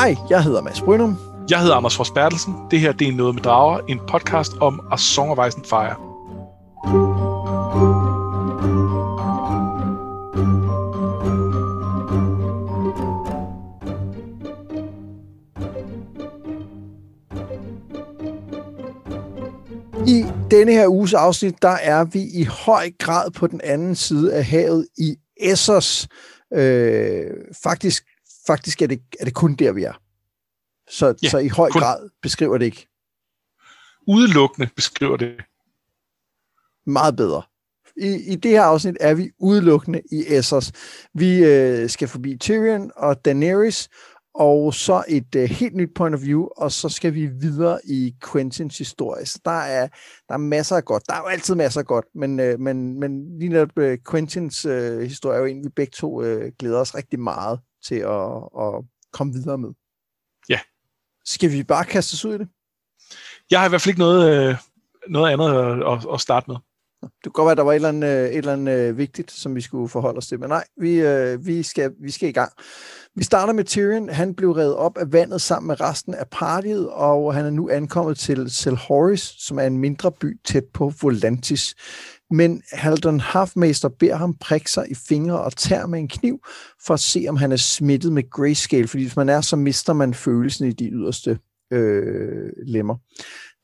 Hej, jeg hedder Mads Brynum. Jeg hedder Anders Fors Bertelsen. Det her det er Noget med Drager, en podcast om A Song of Ice and Fire. I denne her uges afsnit, der er vi i høj grad på den anden side af havet i Essos. Øh, faktisk faktisk er det, er det kun der, vi er. Så, ja, så i høj kun. grad beskriver det ikke. Udelukkende beskriver det. Meget bedre. I, I det her afsnit er vi udelukkende i Essos. Vi øh, skal forbi Tyrion og Daenerys, og så et uh, helt nyt point of view, og så skal vi videre i Quentins historie. Så der er, der er masser af godt. Der er jo altid masser af godt, men, uh, men, men lige netop uh, Quentins uh, historie er jo en, vi begge to uh, glæder os rigtig meget til at, at komme videre med. Ja. Skal vi bare kaste os ud i det? Jeg har i hvert fald ikke noget, noget andet at, at starte med. Det kunne godt være, at der var et eller andet, et eller andet vigtigt, som vi skulle forholde os til. Men nej, vi, vi, skal, vi skal i gang. Vi starter med Tyrion. Han blev reddet op af vandet sammen med resten af partiet, og han er nu ankommet til Selhoris, som er en mindre by tæt på Volantis. Men Haldon Halfmaster beder ham prikke sig i fingre og tær med en kniv, for at se, om han er smittet med grayscale, fordi hvis man er, så mister man følelsen i de yderste øh, lemmer.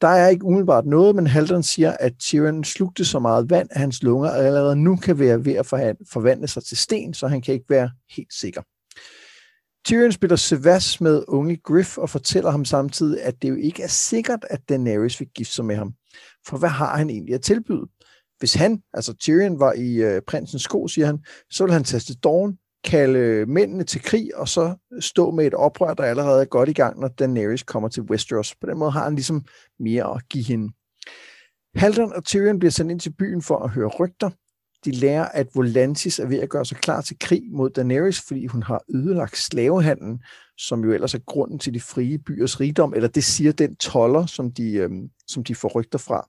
Der er ikke umiddelbart noget, men Haldon siger, at Tyrion slugte så meget vand, at hans lunger allerede nu kan være ved at forvandle sig til sten, så han kan ikke være helt sikker. Tyrion spiller Sevas med unge Griff og fortæller ham samtidig, at det jo ikke er sikkert, at Daenerys vil gifte sig med ham. For hvad har han egentlig at tilbyde? Hvis han, altså Tyrion, var i øh, prinsens sko, siger han, så vil han tage til Dawn, kalde mændene til krig, og så stå med et oprør, der allerede er godt i gang, når Daenerys kommer til Westeros. På den måde har han ligesom mere at give hende. Haldon og Tyrion bliver sendt ind til byen for at høre rygter, de lærer, at Volantis er ved at gøre sig klar til krig mod Daenerys, fordi hun har ødelagt slavehandlen, som jo ellers er grunden til de frie byers rigdom, eller det siger den toller, som de, øh, som de får rygter fra.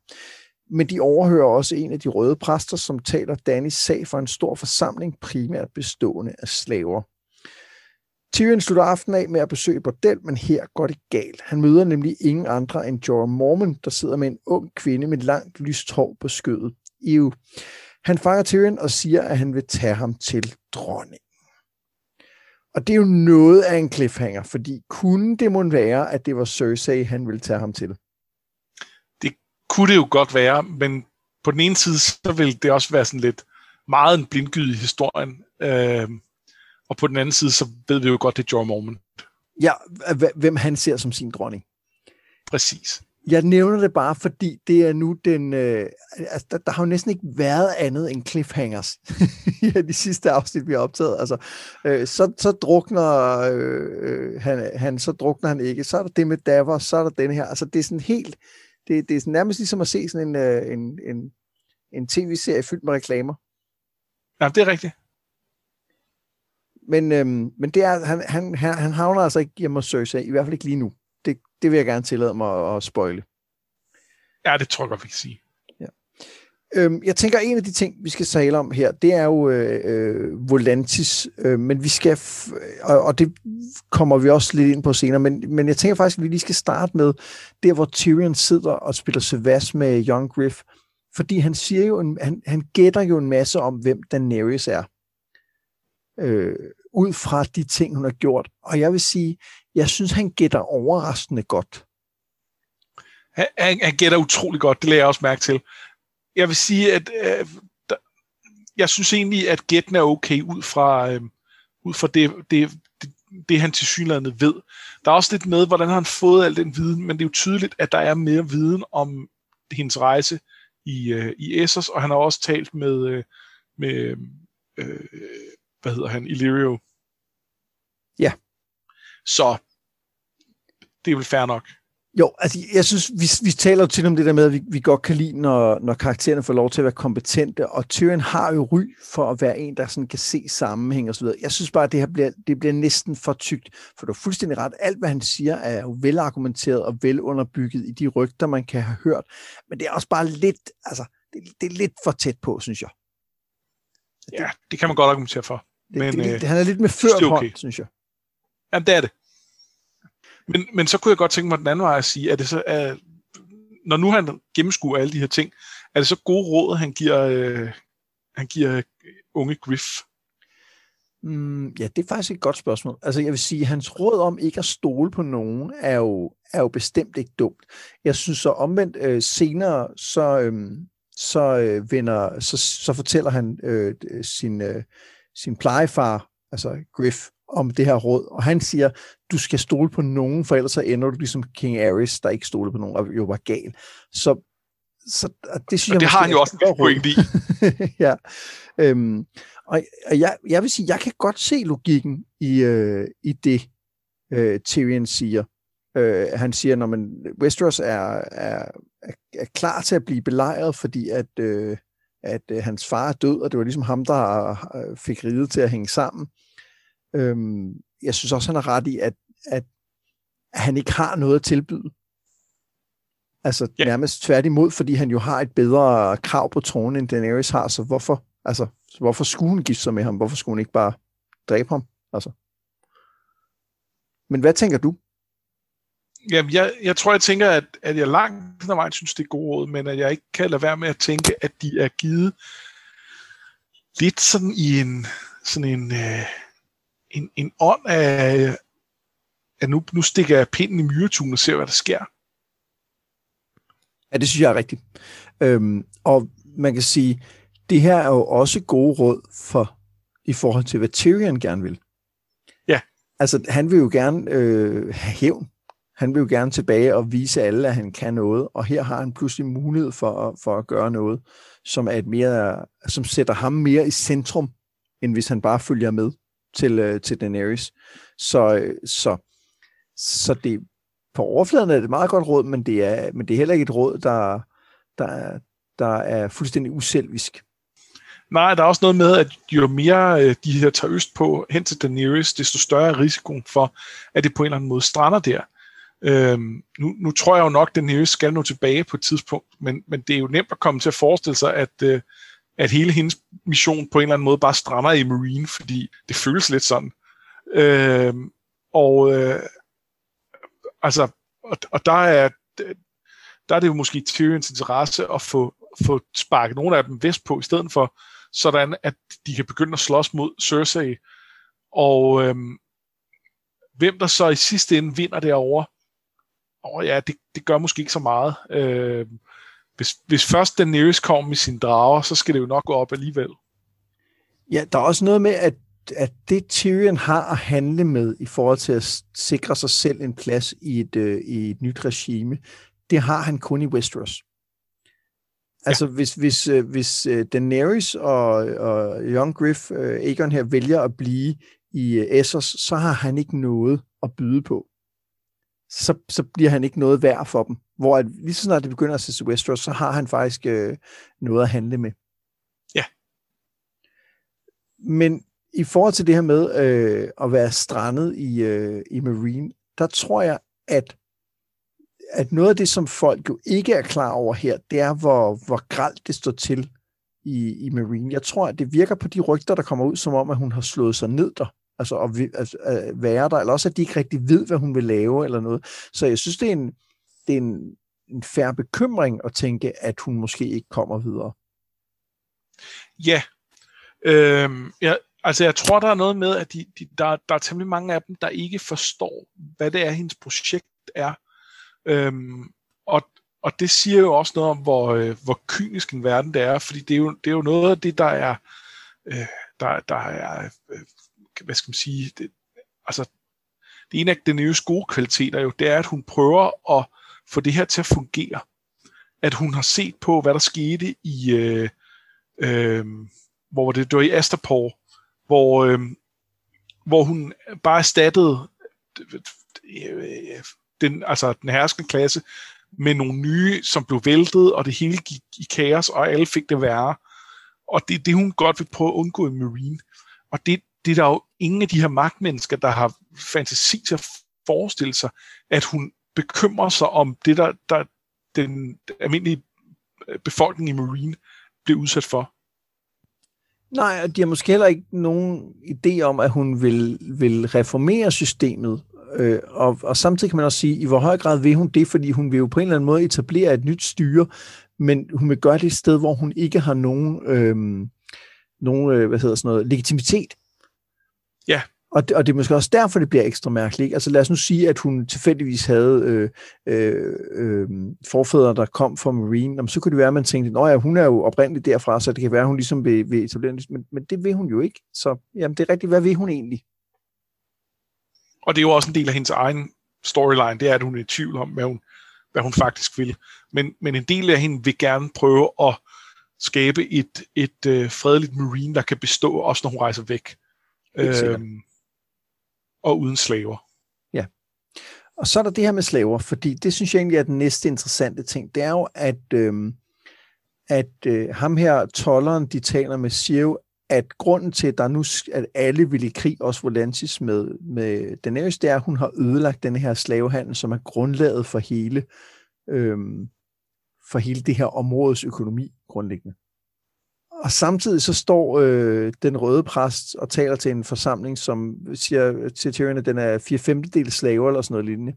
Men de overhører også en af de røde præster, som taler Dannys sag for en stor forsamling, primært bestående af slaver. Tyrion slutter aftenen af med at besøge bordel, men her går det galt. Han møder nemlig ingen andre end Jorah Mormont, der sidder med en ung kvinde med langt lyst hår på skødet. Ew. Han fanger Tyrion og siger, at han vil tage ham til dronning. Og det er jo noget af en cliffhanger, fordi kunne det må være, at det var Cersei, han ville tage ham til? Det kunne det jo godt være, men på den ene side, så vil det også være sådan lidt meget en blindgyde i historien. Øh, og på den anden side, så ved vi jo godt, det er Jorah Mormont. Ja, hvem han ser som sin dronning. Præcis. Jeg nævner det bare, fordi det er nu den... Øh, altså, der, der har jo næsten ikke været andet end cliffhangers i de sidste afsnit, vi har optaget. Altså, øh, så, så drukner øh, øh, han, han, så drukner han ikke. Så er der det med Davos, så er der den her. Altså, det er sådan helt... Det, det er sådan nærmest ligesom at se sådan en, øh, en, en, en tv-serie fyldt med reklamer. Ja, det er rigtigt. Men, øhm, men det er, han, han, han havner altså ikke hjemme hos Cersei, i hvert fald ikke lige nu det vil jeg gerne tillade mig at, spoile. Ja, det tror jeg godt, vi kan sige. Ja. Øhm, jeg tænker, en af de ting, vi skal tale om her, det er jo øh, øh, Volantis, øh, men vi skal, og, og det kommer vi også lidt ind på senere, men, men jeg tænker faktisk, at vi lige skal starte med der, hvor Tyrion sidder og spiller Sevas med Young Griff, fordi han siger jo, en, han, han gætter jo en masse om, hvem Daenerys er. Øh, ud fra de ting, hun har gjort. Og jeg vil sige, jeg synes, han gætter overraskende godt. Han, han, han gætter utrolig godt, det lægger jeg også mærke til. Jeg vil sige, at øh, der, jeg synes egentlig, at gætten er okay ud fra, øh, ud fra det, det, det, det, han til synligheden ved. Der er også lidt med, hvordan han har fået al den viden, men det er jo tydeligt, at der er mere viden om hendes rejse i, øh, i Essos, og han har også talt med, øh, med øh, hvad hedder han, Illyrio. Ja. Så det er vel fair nok. Jo, altså jeg synes, vi, vi taler jo til om det der med, at vi, vi godt kan lide, når, når karaktererne får lov til at være kompetente, og Tyrion har jo ry for at være en, der sådan kan se sammenhæng og så videre. Jeg synes bare, at det her bliver, det bliver næsten for tykt, for du er fuldstændig ret. Alt, hvad han siger, er jo velargumenteret og velunderbygget i de rygter, man kan have hørt, men det er også bare lidt, altså, det, det er lidt for tæt på, synes jeg. Ja, det kan man godt argumentere for. Det, men, det, det, øh, han er lidt med før okay. synes jeg. Jamen, det er det. Men, men så kunne jeg godt tænke mig den anden vej at sige, at det så er, når nu han gennemskuer alle de her ting, er det så gode råd, han giver, øh, han giver øh, unge Griff? Mm, ja, det er faktisk et godt spørgsmål. Altså, jeg vil sige, hans råd om ikke at stole på nogen, er jo, er jo bestemt ikke dumt. Jeg synes så omvendt øh, senere, så, øh, så, øh, vender, så, så fortæller han øh, sin, øh, sin plejefar, altså Griff, om det her råd, og han siger, du skal stole på nogen, for ellers så ender du ligesom King Ares, der ikke stole på nogen, og jo var gal. Så, så det synes og det jeg har han jo også en point i. ja. Øhm, og, og jeg, jeg vil sige, jeg kan godt se logikken i, øh, i det, øh, Tyrion siger. Øh, han siger, når man Westeros er, er, er, er klar til at blive belejret, fordi at, øh, at øh, hans far er død, og det var ligesom ham, der øh, fik riget til at hænge sammen. Øhm, jeg synes også, han har ret i, at, at han ikke har noget at tilbyde. Altså ja. nærmest tværtimod, fordi han jo har et bedre krav på tronen, end Daenerys har, så hvorfor, altså, så hvorfor skulle hun gifte sig med ham? Hvorfor skulle hun ikke bare dræbe ham? Altså. Men hvad tænker du? Jamen, jeg, jeg tror, jeg tænker, at, at jeg langt ad vejen synes, det er god råd, men at jeg ikke kan lade være med at tænke, at de er givet lidt sådan i en, sådan en, øh, en, en ånd af, at nu, nu stikker jeg pinden i myretun og ser, hvad der sker. Ja, det synes jeg er rigtigt. Øhm, og man kan sige, det her er jo også gode råd for i forhold til, hvad Tyrion gerne vil. Ja. Altså, han vil jo gerne øh, have hævn. Han vil jo gerne tilbage og vise alle, at han kan noget, og her har han pludselig mulighed for, for at gøre noget, som er et mere, som sætter ham mere i centrum, end hvis han bare følger med til, øh, til Daenerys. Så, øh, så, så det, på overfladen er det et meget godt råd, men det er, men det er heller ikke et råd, der, der, der er fuldstændig uselvisk. Nej, der er også noget med, at jo mere øh, de her tager øst på hen til Daenerys, desto større er risikoen for, at det på en eller anden måde strander der. Øhm, nu, nu tror jeg jo nok, at Daenerys skal nå tilbage på et tidspunkt, men, men det er jo nemt at komme til at forestille sig, at, øh, at hele hendes mission på en eller anden måde bare strander i Marine, fordi det føles lidt sådan. Øh, og øh, altså, og, og der er der er det jo måske Tyrions interesse at få, få sparket nogle af dem vest på, i stedet for sådan, at de kan begynde at slås mod Cersei. Og øhm, hvem der så i sidste ende vinder derovre, åh ja, det, det gør måske ikke så meget. Øhm, hvis, hvis først Daenerys kommer med sine drager, så skal det jo nok gå op alligevel. Ja, der er også noget med, at, at det Tyrion har at handle med i forhold til at sikre sig selv en plads i et, øh, i et nyt regime, det har han kun i Westeros. Altså, ja. hvis, hvis, øh, hvis øh, Daenerys og, og Young Griff, øh, Aegon her, vælger at blive i øh, Essos, så har han ikke noget at byde på. Så, så bliver han ikke noget værd for dem. Hvor at, lige så snart det begynder at se til Westeros, så har han faktisk øh, noget at handle med. Ja. Men i forhold til det her med øh, at være strandet i, øh, i Marine, der tror jeg, at at noget af det, som folk jo ikke er klar over her, det er, hvor, hvor gralt det står til i, i Marine. Jeg tror, at det virker på de rygter, der kommer ud, som om, at hun har slået sig ned der. Altså at, altså, at være der, eller også at de ikke rigtig ved, hvad hun vil lave, eller noget. Så jeg synes, det er en, det er en, en færre bekymring at tænke, at hun måske ikke kommer videre. Ja. Øhm, ja, altså jeg tror, der er noget med, at de, de, der, der er temmelig mange af dem, der ikke forstår, hvad det er, hendes projekt er. Øhm, og, og det siger jo også noget om, hvor, øh, hvor kynisk en verden det er, fordi det er jo, det er jo noget af det, der er, øh, der, der er øh, hvad skal man sige, det, altså, det ene af den nye gode kvaliteter jo, det er, at hun prøver at få det her til at fungere. At hun har set på, hvad der skete i, øh, øh, hvor var det, det var i Astapor, hvor, øh, hvor hun bare erstattede øh, den, altså den herskende klasse med nogle nye, som blev væltet, og det hele gik i kaos, og alle fik det værre. Og det er det, hun godt vil prøve at undgå i Marine. Og det, det er der jo ingen af de her magtmennesker, der har fantasi til at forestille sig, at hun bekymrer sig om det, der, der den almindelige øh, befolkning i Marine bliver udsat for. Nej, de har måske heller ikke nogen idé om, at hun vil, vil reformere systemet Øh, og, og samtidig kan man også sige, i hvor høj grad vil hun det, fordi hun vil jo på en eller anden måde etablere et nyt styre, men hun vil gøre det et sted, hvor hun ikke har nogen, øh, nogen øh, hvad hedder sådan noget, legitimitet. Ja. Og det, og det er måske også derfor, det bliver ekstra mærkeligt. Altså lad os nu sige, at hun tilfældigvis havde øh, øh, øh, forfædre, der kom fra Marine. Jamen, så kunne det være, at man tænkte, at ja, hun er jo oprindeligt derfra, så det kan være, at hun ligesom vil, vil etablere men, men det vil hun jo ikke. Så jamen, det er rigtigt, hvad vil hun egentlig? Og det er jo også en del af hendes egen storyline, det er, at hun er i tvivl om, hvad hun, hvad hun faktisk vil. Men, men en del af hende vil gerne prøve at skabe et, et øh, fredeligt marine, der kan bestå, også når hun rejser væk. Øhm, og uden slaver. Ja. Og så er der det her med slaver, fordi det synes jeg egentlig er den næste interessante ting. Det er jo, at, øhm, at øh, ham her, tolleren, de taler med, siger jo, at grunden til, at der nu at alle vil i krig, også Volantis med, med Daenerys, det er, at hun har ødelagt den her slavehandel, som er grundlaget for hele, øhm, for hele det her områdes økonomi grundlæggende. Og samtidig så står øh, den røde præst og taler til en forsamling, som siger til Tyrion, at den er 4 femtedel slaver eller sådan noget lignende.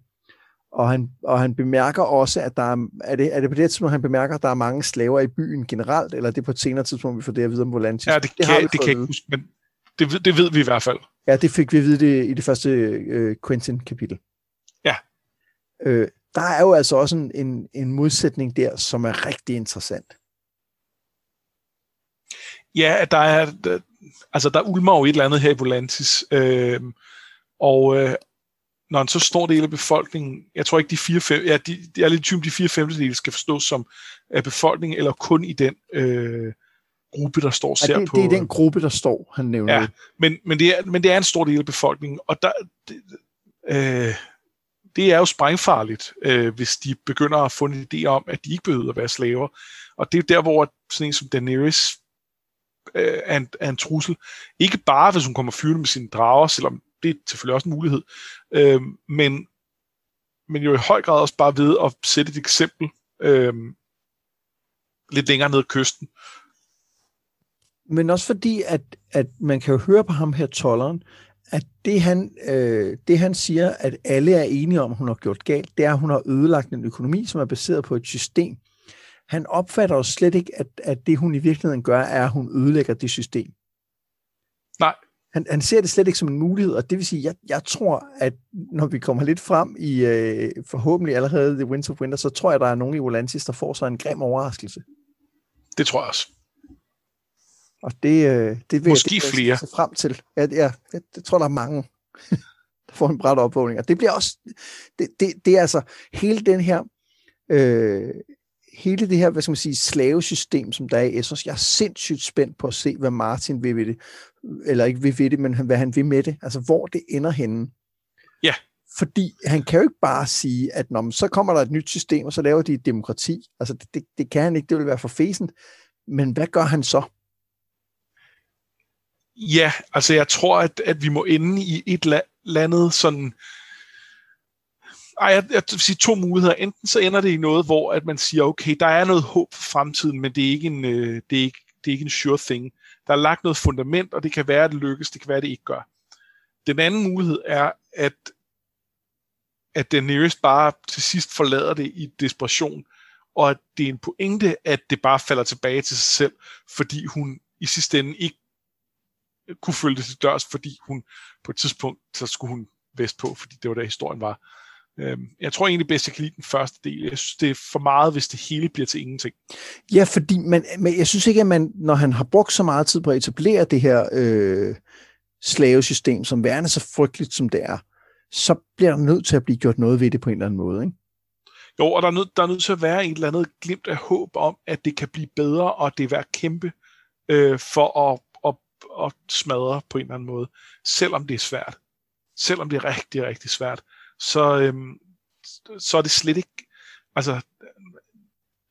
Og han, og han bemærker også, at der er, er det, er det på det tidspunkt, han bemærker, at der er mange slaver i byen generelt, eller er det på et senere tidspunkt, vi får det at vide om Volantis? Ja, det, det, kan, det kan jeg ikke huske, men det, det ved vi i hvert fald. Ja, det fik vi at vide det, i det første øh, Quentin-kapitel. Ja. Øh, der er jo altså også en, en, en modsætning der, som er rigtig interessant. Ja, at der er, der, altså der ulmer jo et eller andet her i Volantis, øh, og, øh, når en så stor del af befolkningen, jeg tror ikke de fire fem, ja, de, de er lidt typen, de fire femtedele skal forstås som af befolkningen, eller kun i den øh, gruppe, der står ser ja, det, på... det er den gruppe, der står, han nævner. Ja, men, men, det er, men det er en stor del af befolkningen, og der, det, øh, det er jo sprængfarligt, øh, hvis de begynder at få en idé om, at de ikke behøver at være slaver. Og det er der, hvor sådan en som Daenerys øh, er, en, er en trussel. Ikke bare, hvis hun kommer fyrende med sine drager, selvom det er selvfølgelig også en mulighed. Øh, men, men jo i høj grad også bare ved at sætte et eksempel øh, lidt længere ned ad kysten. Men også fordi, at, at man kan jo høre på ham her, tolleren, at det han, øh, det han siger, at alle er enige om, at hun har gjort galt, det er, at hun har ødelagt en økonomi, som er baseret på et system. Han opfatter jo slet ikke, at, at det hun i virkeligheden gør, er, at hun ødelægger det system. Nej, han, han ser det slet ikke som en mulighed, og det vil sige, jeg, jeg tror, at når vi kommer lidt frem i øh, forhåbentlig allerede The Winds of Winter, så tror jeg, der er nogen i Volantis, der får sig en grim overraskelse. Det tror jeg også. Og det, øh, det vil Måske det, flere. Jeg frem til. Ja, ja jeg, jeg tror, der er mange, der får en bræt opvågning. Og det bliver også, det, det, det er altså hele den her, øh, hele det her, hvad skal man sige, slavesystem, som der er i Essos. Jeg er sindssygt spændt på at se, hvad Martin vil ved det eller ikke vil ved det, men hvad han vil med det, altså hvor det ender henne. Ja. Fordi han kan jo ikke bare sige, at når, så kommer der et nyt system, og så laver de et demokrati. Altså det, det, det kan han ikke, det vil være for fæsent. Men hvad gør han så? Ja, altså jeg tror, at, at vi må ende i et eller andet sådan... Ej, jeg, jeg vil sige to muligheder. Enten så ender det i noget, hvor at man siger, okay, der er noget håb for fremtiden, men det er ikke en, øh, det er ikke, det er ikke en sure thing. Der er lagt noget fundament, og det kan være, at det lykkes, det kan være, at det ikke gør. Den anden mulighed er, at, at Daenerys bare til sidst forlader det i desperation, og at det er en pointe, at det bare falder tilbage til sig selv, fordi hun i sidste ende ikke kunne følge det til dørs, fordi hun på et tidspunkt, så skulle hun på, fordi det var der historien var. Øhm, jeg tror egentlig bedst, jeg kan lide den første del. Jeg synes, det er for meget, hvis det hele bliver til ingenting. Ja, fordi man, men jeg synes ikke, at man, når han har brugt så meget tid på at etablere det her øh, slavesystem, som værende så frygteligt, som det er, så bliver der nødt til at blive gjort noget ved det på en eller anden måde, ikke? Jo, og der er, nødt, der er nødt til at være et eller andet glimt af håb om, at det kan blive bedre, og det er værd kæmpe øh, for at, at, at smadre på en eller anden måde, selvom det er svært. Selvom det er rigtig, rigtig svært så, øhm, så er det slet ikke... Altså,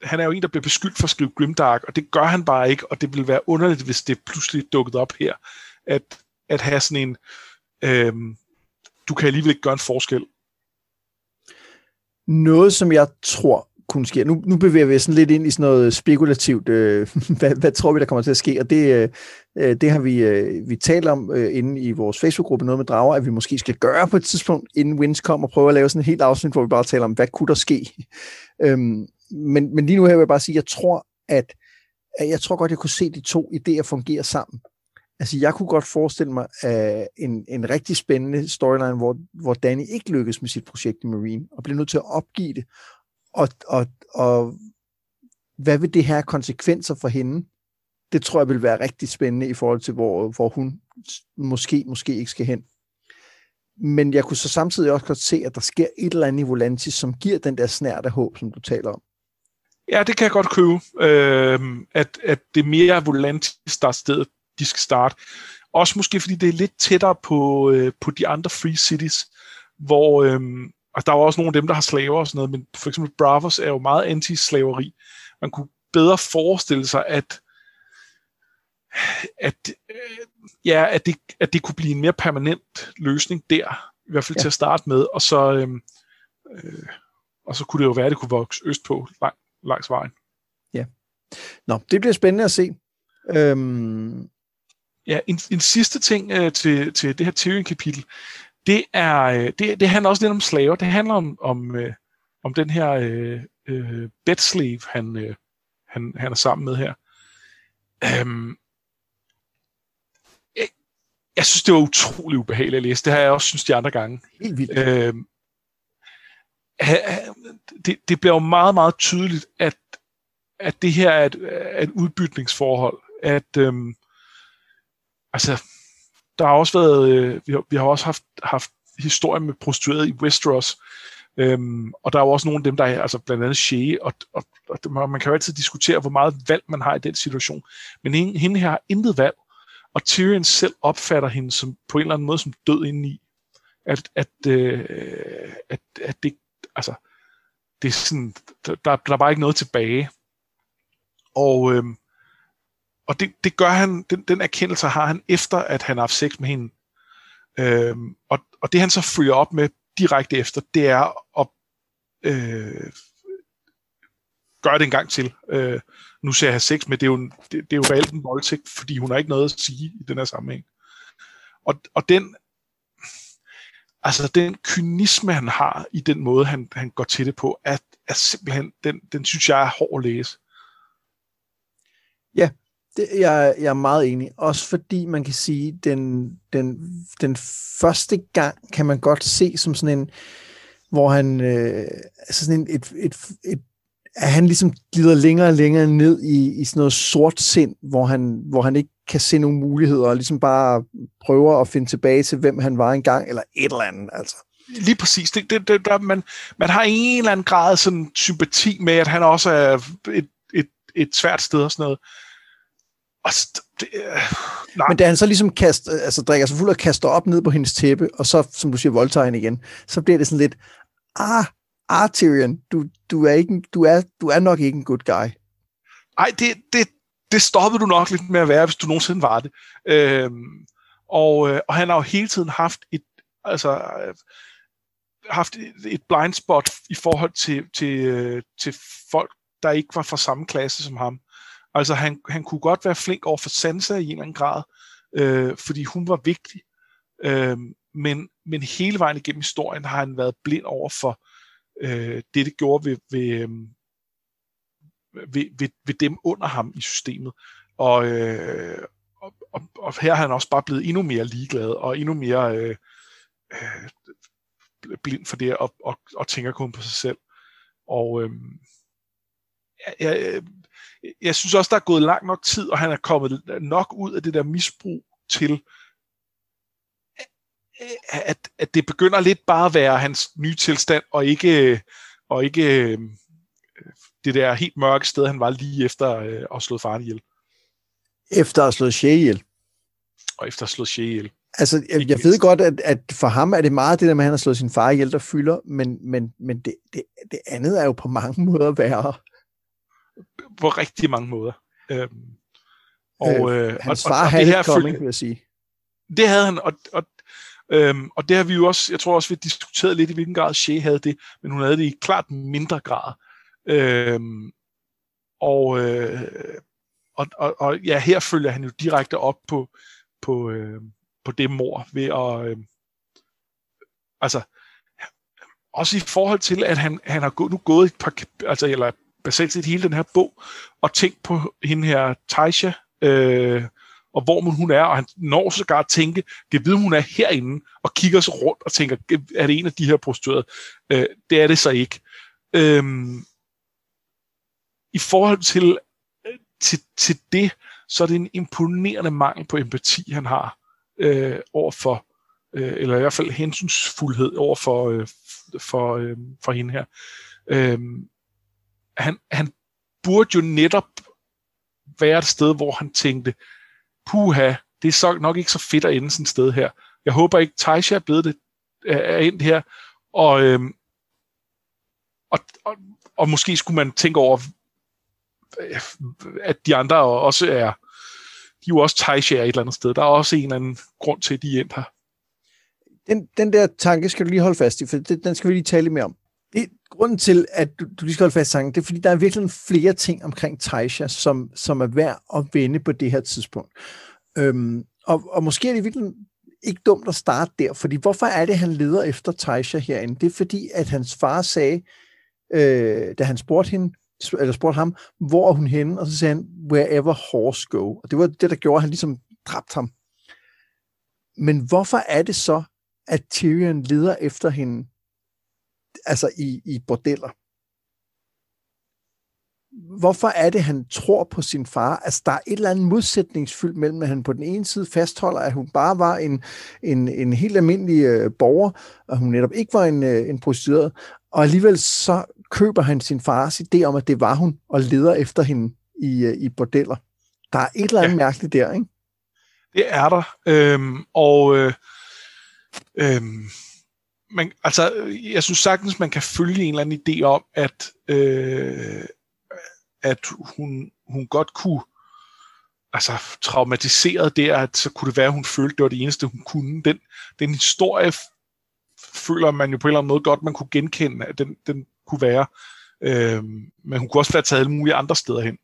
han er jo en, der bliver beskyldt for at skrive Grimdark, og det gør han bare ikke, og det ville være underligt, hvis det pludselig dukkede op her, at, at have sådan en, øhm, du kan alligevel ikke gøre en forskel. Noget, som jeg tror kunne ske. Nu, nu bevæger vi os sådan lidt ind i sådan noget spekulativt. Øh, hvad, hvad tror vi, der kommer til at ske? Og det, øh, øh, det har vi, øh, vi talt om øh, inde i vores Facebook-gruppe, noget med drager, at vi måske skal gøre på et tidspunkt, inden Wins kommer, og prøve at lave sådan et helt afsnit, hvor vi bare taler om, hvad kunne der ske? øhm, men, men lige nu her vil jeg bare sige, at jeg tror, at, at jeg tror godt, jeg kunne se de to idéer fungere sammen. Altså, jeg kunne godt forestille mig uh, en, en rigtig spændende storyline, hvor, hvor Danny ikke lykkes med sit projekt i Marine, og bliver nødt til at opgive det. Og, og, og hvad vil det her konsekvenser for hende? Det tror jeg vil være rigtig spændende i forhold til, hvor, hvor hun måske, måske ikke skal hen. Men jeg kunne så samtidig også godt se, at der sker et eller andet i Volantis, som giver den der snært af håb, som du taler om. Ja, det kan jeg godt købe. Øh, at, at det mere er Volantis, der er stedet, de skal starte. Også måske fordi det er lidt tættere på, øh, på de andre free cities, hvor øh, og der er også nogle af dem, der har slaver og sådan noget, men for eksempel Bravos er jo meget anti-slaveri. Man kunne bedre forestille sig, at at, øh, ja, at, det, at det kunne blive en mere permanent løsning der, i hvert fald ja. til at starte med, og så, øh, øh, og så kunne det jo være, at det kunne vokse østpå lang, langs vejen. Ja. Nå, det bliver spændende at se. Øhm, Ja, en, en sidste ting øh, til, til det her Tyrion-kapitel, det er, øh, det, det handler også lidt om slaver. Det handler om, om, øh, om den her øh, øh, bedslave, han, øh, han, han er sammen med her. Øhm, jeg, jeg synes, det var utrolig ubehageligt at læse. Det har jeg også synes de andre gange. Helt vildt. Øhm, det, det bliver jo meget, meget tydeligt, at, at det her er et, er et udbytningsforhold. At, øhm, altså, der har også været, øh, vi, har, vi har også haft, haft historier med prostituerede i Westeros, øhm, og der er jo også nogle af dem, der er, altså blandt andet Shea, og, og, og man kan jo altid diskutere, hvor meget valg man har i den situation, men hende, hende her har intet valg, og Tyrion selv opfatter hende som, på en eller anden måde som død indeni. At, at, øh, at, at det, altså, det er sådan, der, der er bare ikke noget tilbage. Og, øh, og det, det gør han, den, den erkendelse har han efter, at han har haft sex med hende. Øhm, og, og det han så følger op med direkte efter, det er at øh, gøre det en gang til. Øh, nu ser jeg have sex med, det er jo, det, det er jo reelt en voldtægt, fordi hun har ikke noget at sige i den her sammenhæng. Og, og den, altså den kynisme, han har i den måde, han, han går til det på, er, er simpelthen, den, den synes jeg er hård at læse. Ja, det, jeg, jeg er meget enig. Også fordi man kan sige, den, den, den første gang kan man godt se som sådan en, hvor han, øh, altså sådan en, et, et, et, at han ligesom glider længere og længere ned i, i sådan noget sort sind, hvor han, hvor han ikke kan se nogen muligheder, og ligesom bare prøver at finde tilbage til, hvem han var engang, eller et eller andet, altså. Lige præcis. Det, det, det, der, man, man har en eller anden grad sådan sympati med, at han også er et, et, et svært sted og sådan noget. Og det, øh, nej. Men da han så ligesom kaster, altså drikker sig fuld og kaster op ned på hendes tæppe, og så, som du siger, voldtager hende igen, så bliver det sådan lidt, ah, ah Tyrion, du, du, er ikke, du, er, du er nok ikke en good guy. Nej, det, det, det stoppede du nok lidt med at være, hvis du nogensinde var det. Øhm, og, øh, og han har jo hele tiden haft et, altså, øh, haft et, et blind spot i forhold til, til, øh, til folk, der ikke var fra samme klasse som ham. Altså han, han kunne godt være flink over for Sansa i en eller anden grad, øh, fordi hun var vigtig. Øh, men, men hele vejen igennem historien har han været blind over for øh, det, det gjorde ved, ved, øh, ved, ved, ved dem under ham i systemet. Og, øh, og, og, og her er han også bare blevet endnu mere ligeglad og endnu mere øh, øh, blind for det og, og, og tænker kun på sig selv. Og øh, jeg, jeg synes også, der er gået lang nok tid, og han er kommet nok ud af det der misbrug til, at, at det begynder lidt bare at være hans nye tilstand, og ikke, og ikke øh, det der helt mørke sted, han var lige efter øh, at slået faren ihjel. Efter at slået Shea ihjel? Og efter at slået Shea ihjel. Altså, jeg, jeg ved godt, at, at for ham er det meget det der med, at han har slået sin far ihjel, der fylder, men, men, men det, det, det andet er jo på mange måder værre på rigtig mange måder. Øhm, og, øh, hans far og, og havde det her coming, vil jeg sige. Det havde han, og, og, øhm, og det har vi jo også, jeg tror også, vi har diskuteret lidt i hvilken grad Shea havde det, men hun havde det i klart mindre grad. Øhm, og, øh, og, og, og ja, her følger han jo direkte op på, på, øh, på det mor ved at... Øh, altså, også i forhold til, at han, han har gået, nu gået et par, altså, eller basalt set hele den her bog, og tænkt på hende her, Taisha, øh, og hvor hun er, og han når sågar at tænke, det ved hun er herinde, og kigger sig rundt og tænker, er det en af de her prostituerede? Øh, det er det så ikke. Øh, I forhold til, øh, til, til det, så er det en imponerende mangel på empati, han har øh, over for, øh, eller i hvert fald hensynsfuldhed over for, øh, for, øh, for hende her. Øh, han, han burde jo netop være et sted, hvor han tænkte, puha, det er så nok ikke så fedt at ende sådan et sted her. Jeg håber ikke, Taisha er blevet det, er endt her, og, øhm, og, og, og måske skulle man tænke over, at de andre også er, de er jo også Taisha et eller andet sted. Der er også en eller anden grund til, at de er endt her. Den, den der tanke skal du lige holde fast i, for det, den skal vi lige tale mere om. Det, grunden til, at du, du lige skal holde fast i sangen, det er, fordi der er virkelig flere ting omkring Taisha, som, som er værd at vende på det her tidspunkt. Øhm, og, og måske er det virkelig ikke dumt at starte der, fordi hvorfor er det, han leder efter Taisha herinde? Det er fordi, at hans far sagde, øh, da han spurgte hende, eller spurgte ham, hvor er hun henne? Og så sagde han, wherever horse go. Og det var det, der gjorde, at han ligesom dræbte ham. Men hvorfor er det så, at Tyrion leder efter hende, altså i, i bordeller? hvorfor er det, han tror på sin far? Altså, der er et eller andet modsætningsfyldt mellem, at han på den ene side fastholder, at hun bare var en, en, en helt almindelig øh, borger, og hun netop ikke var en, øh, en prostitueret, og alligevel så køber han sin fars idé om, at det var hun, og leder efter hende i, øh, i bordeller. Der er et eller andet ja. mærkeligt der, ikke? Det er der, øhm, og øh, øhm, man, altså, jeg synes sagtens, man kan følge en eller anden idé om, at øh, at hun, hun godt kunne altså traumatiseret der, at så kunne det være, at hun følte, det var det eneste, hun kunne. Den, den historie føler man jo på en eller anden måde godt, man kunne genkende, at den, den kunne være. Øh, men hun kunne også være taget alle mulige andre steder hen.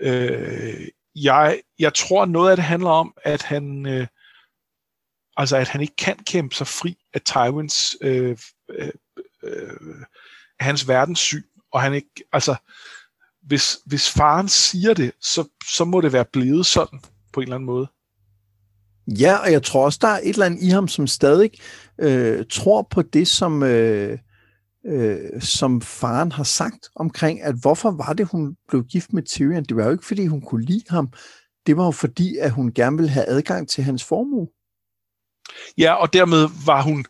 Øh, jeg, jeg tror, noget af det handler om, at han, øh, altså at han ikke kan kæmpe sig fri af Tywins, øh, øh, øh, hans verdenssyn, og han ikke, altså, hvis, hvis faren siger det, så, så må det være blevet sådan på en eller anden måde. Ja, og jeg tror også, der er et eller andet i ham, som stadig øh, tror på det, som, øh, øh, som faren har sagt omkring, at hvorfor var det, hun blev gift med Tyrion? Det var jo ikke, fordi hun kunne lide ham. Det var jo fordi, at hun gerne ville have adgang til hans formue. Ja, og dermed var hun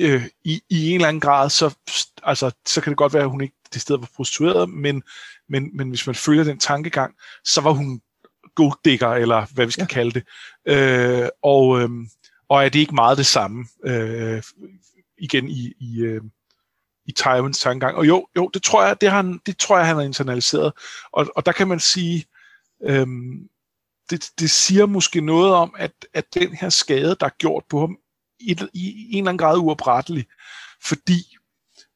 øh, i, i en eller anden grad, så, altså, så kan det godt være, at hun ikke det sted var prostitueret, men, men, men hvis man følger den tankegang, så var hun goddækker, eller hvad vi skal ja. kalde det. Øh, og, øh, og er det ikke meget det samme, øh, igen i, i, øh, i Tywins tankegang. Og jo, jo det, tror jeg, det, har han, det tror jeg, han har internaliseret. Og, og der kan man sige, øh, det, det siger måske noget om, at, at den her skade, der er gjort på ham, i, i, en eller anden grad uoprettelig. Fordi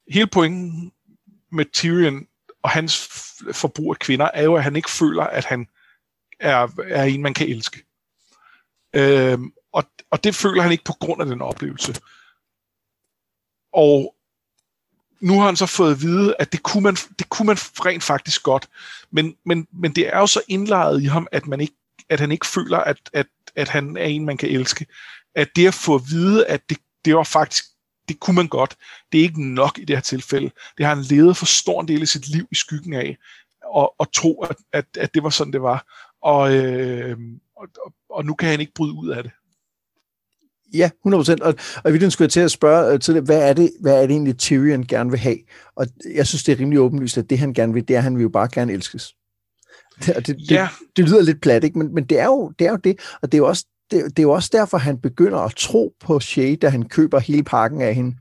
hele pointen med Tyrion og hans forbrug af kvinder, er jo, at han ikke føler, at han er, er en, man kan elske. Øhm, og, og det føler han ikke på grund af den oplevelse. Og nu har han så fået at vide, at det kunne man, det kunne man rent faktisk godt. Men, men, men det er jo så indlejet i ham, at, man ikke, at han ikke føler, at, at, at han er en, man kan elske. At det at få at vide, at det, det var faktisk det kunne man godt. Det er ikke nok i det her tilfælde. Det har han levet for stor en del af sit liv i skyggen af, og, og tro, at, at, at det var sådan, det var. Og, øh, og, og nu kan han ikke bryde ud af det. Ja, 100%. Og, og vi skulle til at spørge øh, til hvad er det, hvad er det egentlig Tyrion gerne vil have? Og jeg synes, det er rimelig åbenlyst, at det han gerne vil, det er, at han vil jo bare gerne elskes. Det, det, ja. det, det lyder lidt plat, ikke? Men, men det, er jo, det er jo det, og det er jo også det, det er jo også derfor, han begynder at tro på Shay, da han køber hele pakken af hende.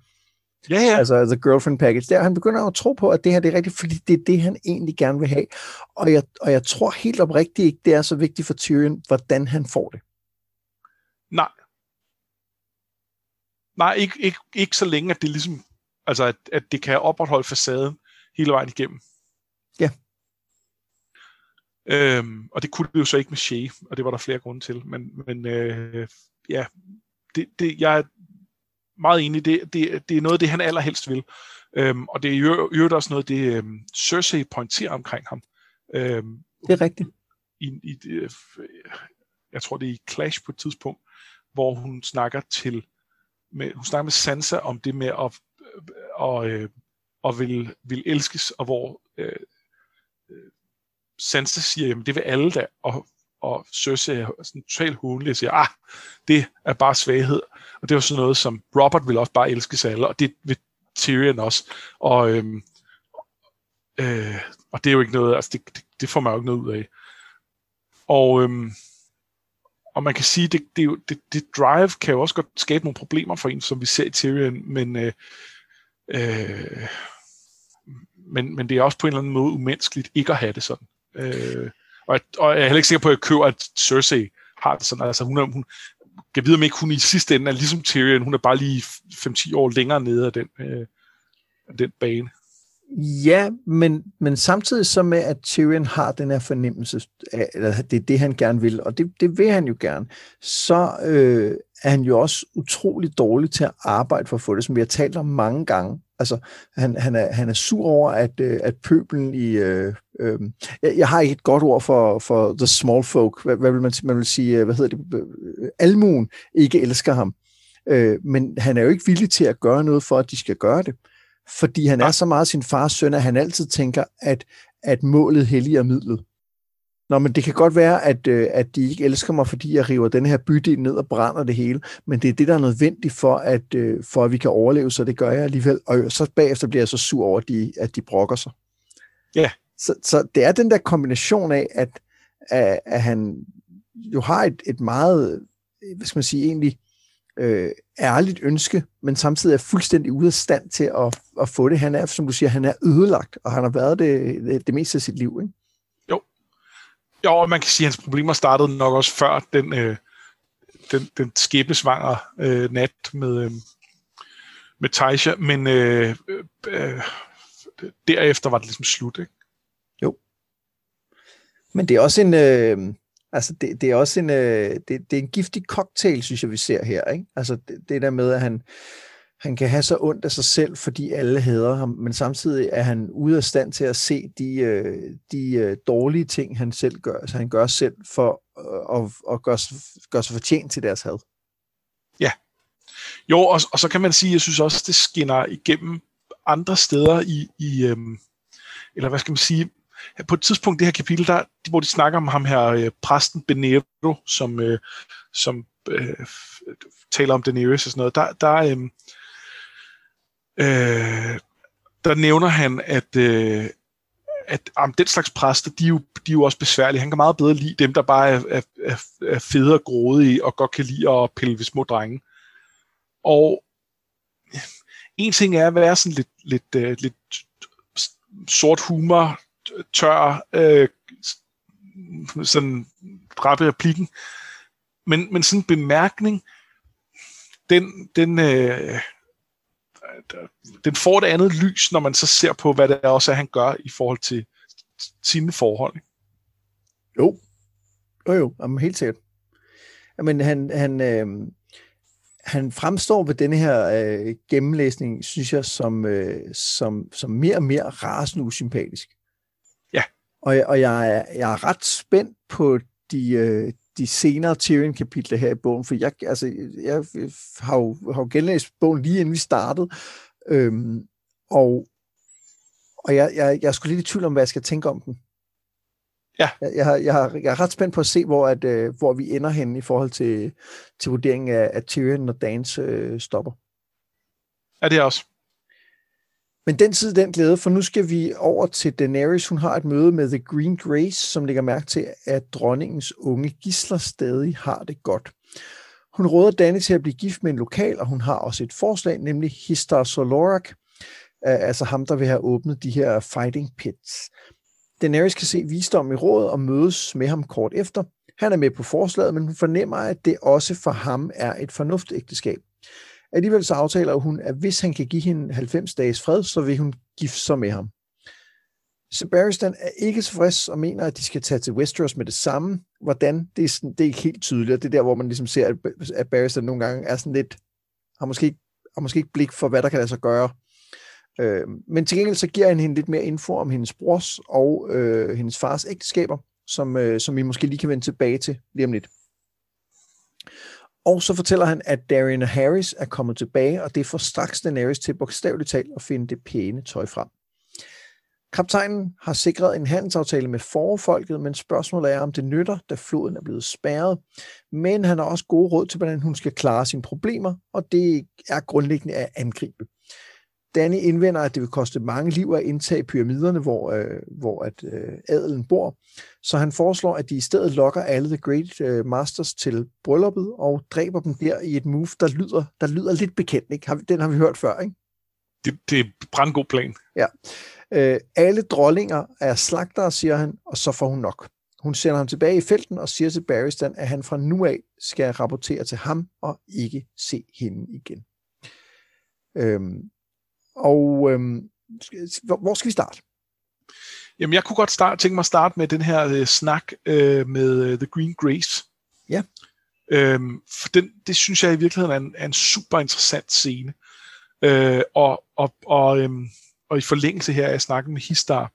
Ja, ja. Altså The Girlfriend Package. Der, han begynder at tro på, at det her det er rigtigt, fordi det er det, han egentlig gerne vil have. Og jeg, og jeg tror helt oprigtigt ikke, det er så vigtigt for Tyrion, hvordan han får det. Nej. Nej, ikke, ikke, ikke så længe, at det ligesom, altså at, at det kan opretholde facaden hele vejen igennem. Øhm, og det kunne det jo så ikke med Shea, og det var der flere grunde til. Men, men øh, ja, det, det, jeg er meget enig, det, det, det er noget af det, han allerhelst vil. Øhm, og det er jo øvrigt også noget, det øhm, Cersei pointerer omkring ham. Øhm, det er rigtigt. I, i, øh, jeg tror, det er i Clash på et tidspunkt, hvor hun snakker til med, hun snakker med Sansa om det med at, og, øh, og vil, vil elskes, og hvor øh, øh, Sansa siger, jamen det vil alle da, og, og Cersei er sådan totalt hunlig og siger, ah, det er bare svaghed. Og det var sådan noget, som Robert vil også bare elske sig alle, og det vil Tyrion også. Og, øhm, øh, og det er jo ikke noget, altså det, det, det får man jo ikke noget ud af. Og, øhm, og man kan sige, det, det, det, det drive kan jo også godt skabe nogle problemer for en, som vi ser i Tyrion, men, øh, øh, men, men det er også på en eller anden måde umenneskeligt ikke at have det sådan. Øh, og, og jeg er heller ikke sikker på, at jeg køber, at Cersei har det sådan. Altså hun, er, hun kan vide, om ikke hun i sidste ende er ligesom Tyrion. Hun er bare lige 5-10 år længere nede af den, øh, af den bane. Ja, men, men samtidig så med, at Tyrion har den her fornemmelse, af, eller det er det, han gerne vil, og det, det vil han jo gerne, så øh, er han jo også utrolig dårlig til at arbejde for at få det, som vi har talt om mange gange. Altså, han, han, er, han er sur over, at, øh, at pøbelen i... Øh, øh, jeg, jeg har ikke et godt ord for, for the small folk. Hvad, hvad vil man, man vil sige? Øh, hvad hedder det? Øh, almuen ikke elsker ham. Øh, men han er jo ikke villig til at gøre noget for, at de skal gøre det. Fordi han er så meget sin fars søn, at han altid tænker, at, at målet helliger midlet. Nå, men det kan godt være, at, øh, at de ikke elsker mig, fordi jeg river den her bydel ned og brænder det hele, men det er det, der er nødvendigt for, at, øh, for at vi kan overleve, så det gør jeg alligevel. Og så bagefter bliver jeg så sur over, at de, at de brokker sig. Ja. Så, så det er den der kombination af, at, at, at han jo har et, et meget, hvad skal man sige, egentlig øh, ærligt ønske, men samtidig er fuldstændig ude af stand til at, at få det. Han er, som du siger, han er ødelagt, og han har været det det, det meste af sit liv. Ikke? Jo. Og man kan sige, at hans problemer startede nok også før den, øh, den, den skæbnesvangre øh, nat med, øh, med Taisha, men øh, øh, derefter var det ligesom slut, ikke? Jo. Men det er også en... Øh, Altså, det, det er også en, øh, det, det er en giftig cocktail, synes jeg, vi ser her. Ikke? Altså, det, det der med, at han, han kan have så ondt af sig selv, fordi alle hader ham, men samtidig er han ude af stand til at se de, øh, de øh, dårlige ting, han selv gør, altså han gør selv for øh, at, at gøre, gøre sig fortjent til deres had. Ja. Jo, og, og så kan man sige, jeg synes også, det skinner igennem andre steder i, i øhm, eller hvad skal man sige, på et tidspunkt det her kapitel, der, hvor de snakker om ham her, øh, præsten Benero, som, øh, som øh, taler om Daenerys og sådan noget, der, der, øh, øh, der nævner han, at, øh, at om den slags præster, de er, jo, de er jo også besværlige. Han kan meget bedre lide dem, der bare er, er, er, er fede og grådige, og godt kan lide at pille ved små drenge. Og en ting er at være sådan lidt, lidt, øh, lidt sort humor, tør øh, sådan rappe replikken. Men, men sådan en bemærkning, den, den, øh, den får det andet lys, når man så ser på, hvad det er også, han gør i forhold til sine forhold. Jo. Jo, jo. Jamen, helt sikkert. Men han, han, øh, han fremstår ved denne her øh, gennemlæsning, synes jeg, som, øh, som, som mere og mere rasende usympatisk. Og, og jeg, er, jeg er ret spændt på de, øh, de senere Tyrion-kapitler her i bogen, for jeg, altså, jeg har jo, har jo genlæst bogen lige inden vi startede, øhm, og, og jeg, jeg, jeg er sgu lidt i tvivl om, hvad jeg skal tænke om den. Ja. Jeg, jeg, jeg, jeg er ret spændt på at se, hvor, at, øh, hvor vi ender hen i forhold til, til vurderingen af, af Tyrion, når Dans øh, stopper. Ja, det er også. Men den tid, den glæde, for nu skal vi over til Daenerys. Hun har et møde med The Green Grace, som lægger mærke til, at dronningens unge gisler stadig har det godt. Hun råder Danny til at blive gift med en lokal, og hun har også et forslag, nemlig Histar Solorak, altså ham, der vil have åbnet de her fighting pits. Daenerys kan se visdom i rådet og mødes med ham kort efter. Han er med på forslaget, men hun fornemmer, at det også for ham er et fornuftægteskab. Alligevel så aftaler hun, at hvis han kan give hende 90 dages fred, så vil hun gifte sig med ham. Sebastian er ikke tilfreds og mener, at de skal tage til Westeros med det samme. Hvordan? Det er, sådan, det er ikke helt tydeligt. Det er der, hvor man ligesom ser, at, at Barristan nogle gange er sådan lidt, har måske, har måske ikke blik for, hvad der kan lade sig gøre. Øh, men til gengæld så giver han hende lidt mere info om hendes brors og øh, hendes fars ægteskaber, som, øh, som vi måske lige kan vende tilbage til lige om lidt. Og så fortæller han, at Darian Harris er kommet tilbage, og det får straks Daenerys til bogstaveligt talt at finde det pæne tøj frem. Kaptajnen har sikret en handelsaftale med forfolket, men spørgsmålet er, om det nytter, da floden er blevet spærret. Men han har også gode råd til, hvordan hun skal klare sine problemer, og det er grundlæggende at angribe. Danny indvender, at det vil koste mange liv at indtage pyramiderne, hvor, øh, hvor at, øh, adelen bor. Så han foreslår, at de i stedet lokker alle The Great øh, Masters til brylluppet og dræber dem der i et move, der lyder, der lyder lidt bekendt. Ikke? Den har vi hørt før, ikke? Det, det er brandgod plan. Ja. Øh, alle drollinger er slagtere, siger han, og så får hun nok. Hun sender ham tilbage i felten og siger til Barristan, at han fra nu af skal rapportere til ham og ikke se hende igen. Øhm, og øhm, hvor skal vi starte? Jamen, jeg kunne godt starte, tænke mig at starte med den her øh, snak øh, med øh, The Green Grace. Ja. Øhm, for den, det synes jeg i virkeligheden er en, er en super interessant scene. Øh, og, og, og, øhm, og i forlængelse her er jeg snakket med Histar.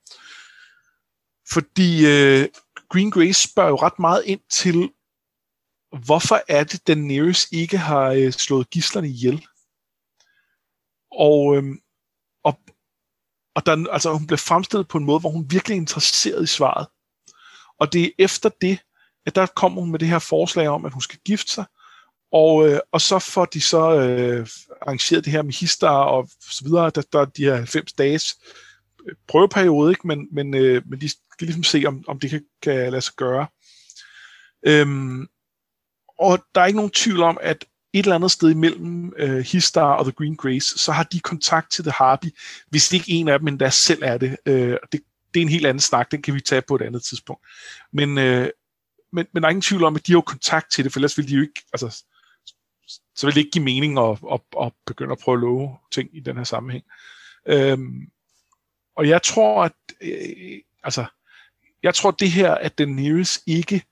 Fordi øh, Green Grace spørger jo ret meget ind til, hvorfor er det, Daenerys ikke har øh, slået gislerne ihjel? Og, øhm, og, og der, altså, hun blev fremstillet på en måde, hvor hun virkelig er interesseret i svaret. Og det er efter det, at der kommer hun med det her forslag om, at hun skal gifte sig, og, øh, og så får de så øh, arrangeret det her med histar og så videre, der, der er de her 90 dages øh, prøveperiode, ikke? Men, men, øh, men de skal ligesom se, om, om det kan, kan lade sig gøre. Øhm, og der er ikke nogen tvivl om, at et eller andet sted imellem øh, Histar og The Green Grace, så har de kontakt til The Harpy, hvis ikke en af dem endda selv er det. Øh, det, det er en helt anden snak, den kan vi tage på et andet tidspunkt. Men, øh, men, men der er ingen tvivl om, at de har kontakt til det, for ellers ville de jo ikke, altså, så vil det ikke give mening at, at, at begynde at prøve at love ting i den her sammenhæng. Øhm, og jeg tror, at øh, altså, jeg tror, at det her, at Daenerys ikke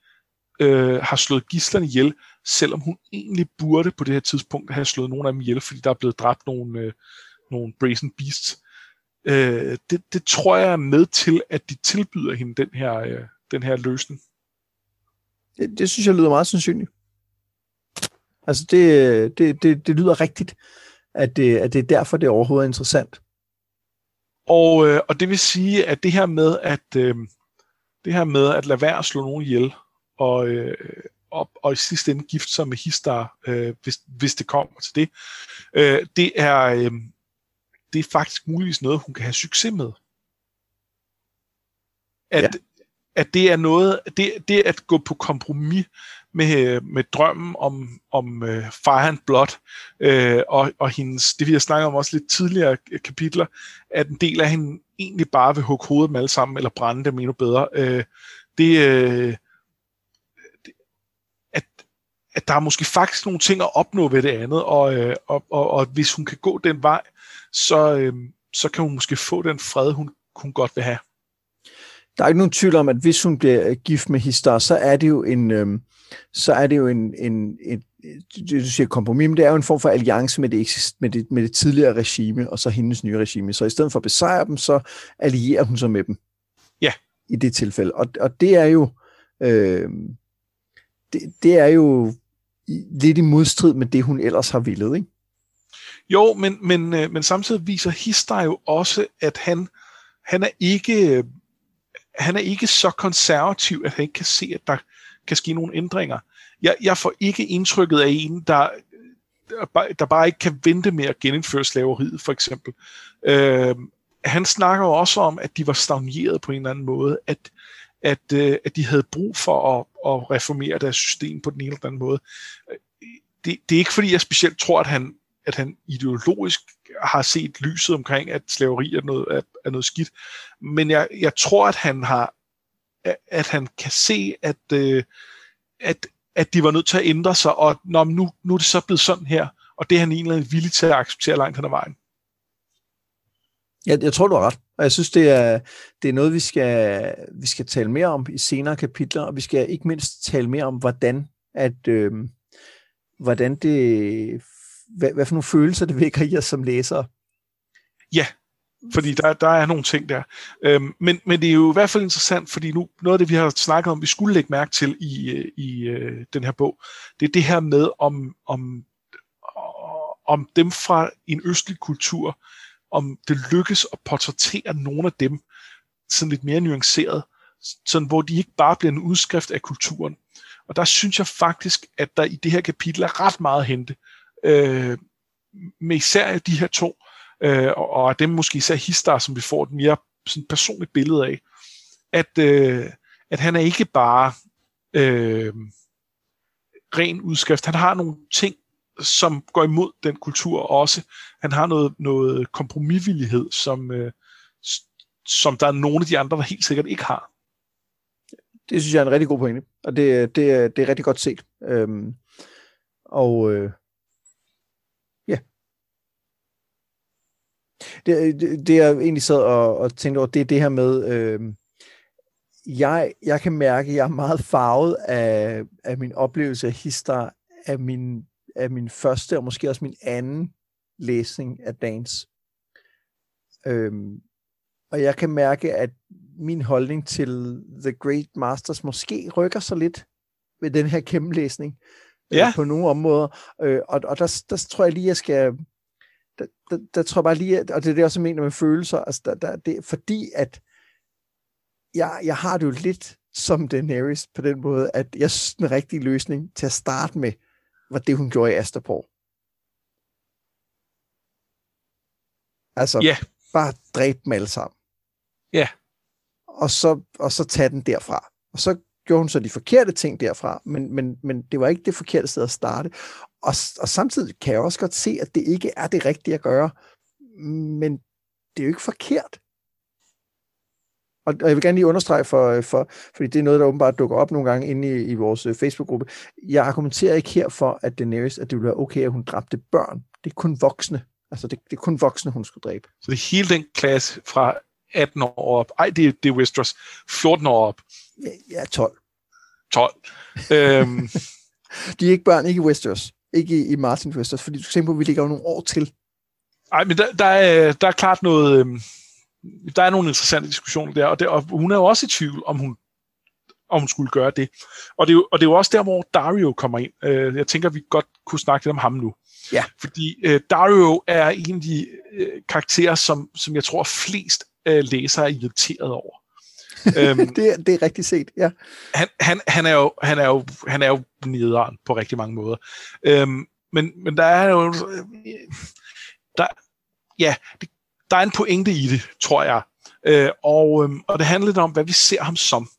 øh, har slået gislerne ihjel, selvom hun egentlig burde på det her tidspunkt have slået nogle af dem ihjel, fordi der er blevet dræbt nogle, øh, nogle Brazen Beasts. Øh, det, det tror jeg er med til, at de tilbyder hende den her, øh, den her løsning. Det, det synes jeg lyder meget sandsynligt. Altså det, det, det, det lyder rigtigt, at det, at det er derfor, det er overhovedet interessant. Og, øh, og det vil sige, at det her med at øh, det her med at lade være at slå nogen ihjel, og, øh, og, og i sidste ende gift sig med Histar, øh, hvis, hvis det kommer til det, øh, det er øh, det er faktisk muligvis noget, hun kan have succes med. At, ja. at det er noget, det, det at gå på kompromis med, med drømmen om, om uh, Fire and Blood, uh, og, og hendes, det vi har snakket om også lidt tidligere kapitler, at en del af hende egentlig bare vil hugge hovedet med alle sammen, eller brænde dem endnu bedre. Uh, det, at, at der er måske faktisk nogle ting at opnå ved det andet, og, uh, og, og, og hvis hun kan gå den vej, så, uh, så kan hun måske få den fred, hun, hun godt vil have. Der er ikke nogen tvivl om, at hvis hun bliver gift med Histar, så er det jo en, øh, så er det jo en, en, en du siger kompromis, men det er jo en form for alliance med det, med, det, med det tidligere regime, og så hendes nye regime. Så i stedet for at besejre dem, så allierer hun sig med dem. Ja. I det tilfælde. Og, og det er jo øh, det, det er jo lidt i modstrid med det, hun ellers har villet, ikke? Jo, men, men, øh, men samtidig viser Hister jo også, at han, han er ikke øh, han er ikke så konservativ, at han ikke kan se, at der kan ske nogle ændringer. Jeg, jeg får ikke indtrykket af en, der, der bare ikke kan vente med at genindføre slaveriet, for eksempel. Øh, han snakker jo også om, at de var stagneret på en eller anden måde, at, at, øh, at de havde brug for at, at reformere deres system på den ene eller anden måde. Det, det er ikke fordi, jeg specielt tror, at han, at han ideologisk har set lyset omkring, at slaveri er noget, er, er noget skidt. Men jeg, jeg tror, at han har at han kan se, at, øh, at, at de var nødt til at ændre sig, og når, nu, nu er det så blevet sådan her, og det er han egentlig villig til at acceptere langt hen ad vejen. Jeg, jeg tror, du har ret. Og jeg synes, det er, det er noget, vi skal, vi skal tale mere om i senere kapitler, og vi skal ikke mindst tale mere om, hvordan, at, øh, hvordan det, hvad, hvad for nogle følelser det vækker i os som læsere. Ja, fordi der, der er nogle ting der. Øhm, men, men det er jo i hvert fald interessant, fordi nu noget af det, vi har snakket om, vi skulle lægge mærke til i, øh, i øh, den her bog, det er det her med, om, om, om dem fra en østlig kultur, om det lykkes at portrættere nogle af dem sådan lidt mere nuanceret, sådan hvor de ikke bare bliver en udskrift af kulturen. Og der synes jeg faktisk, at der i det her kapitel er ret meget at hente, øh, med især de her to, øh, og, og dem måske især Histar, som vi får et mere sådan personligt billede af, at, øh, at han er ikke bare øh, ren udskrift. Han har nogle ting, som går imod den kultur også. Han har noget, noget kompromisvillighed, som, øh, som der er nogle af de andre, der helt sikkert ikke har. Det synes jeg er en rigtig god pointe, og det, det, det er rigtig godt set. Øhm, og øh, ja. Det, det, det jeg egentlig sad og, og tænkte over, det er det her med, øh, jeg, jeg kan mærke, at jeg er meget farvet af, af min oplevelse af hister af min af min første og måske også min anden læsning af Dans. Øhm, og jeg kan mærke, at min holdning til The Great Masters måske rykker sig lidt med den her gennemlæsning øh, ja. øh, på nogle områder. Øh, og og der, der tror jeg lige, jeg skal... Der, der, der tror jeg bare lige, og det er det også, jeg mener med følelser, altså der, der, det, fordi at jeg, jeg har det jo lidt som Daenerys på den måde, at jeg synes, den rigtige løsning til at starte med, var det, hun gjorde i Astapor. Altså, yeah. bare dræbe dem alle sammen. Ja. Yeah. Og så, og så tage den derfra. Og så gjorde hun så de forkerte ting derfra, men, men, men det var ikke det forkerte sted at starte. Og, og samtidig kan jeg også godt se, at det ikke er det rigtige at gøre, men det er jo ikke forkert. Og, og jeg vil gerne lige understrege, for, for, fordi det er noget, der åbenbart dukker op nogle gange inde i, i vores øh, Facebook-gruppe. Jeg argumenterer ikke her for, at Daenerys, at det ville være okay, at hun dræbte børn. Det er kun voksne. Altså, det, det er kun voksne, hun skulle dræbe. Så det er hele den klasse fra 18 år op. Ej, det, er, det er Westeros. 14 år op. Ja, ja 12. 12. øhm. De er ikke børn, ikke i Westeros. Ikke i, i Martin Westeros, fordi du skal tænke på, at vi ligger jo nogle år til. Nej, men der, der, er, der er klart noget... Øhm der er nogle interessante diskussioner der, og, det, og hun er jo også i tvivl, om hun, om hun skulle gøre det. Og det, er jo, og det er jo også der, hvor Dario kommer ind. Uh, jeg tænker, vi godt kunne snakke lidt om ham nu. Ja. Fordi uh, Dario er en af de uh, karakterer, som, som jeg tror flest uh, læsere er irriteret over. um, det, det er rigtigt set, ja. Han, han, han, er jo, han, er jo, han er jo nederen på rigtig mange måder. Um, men, men der er jo... Der, ja, det, der er en pointe i det, tror jeg. Øh, og, øh, og det handler lidt om, hvad vi ser ham som.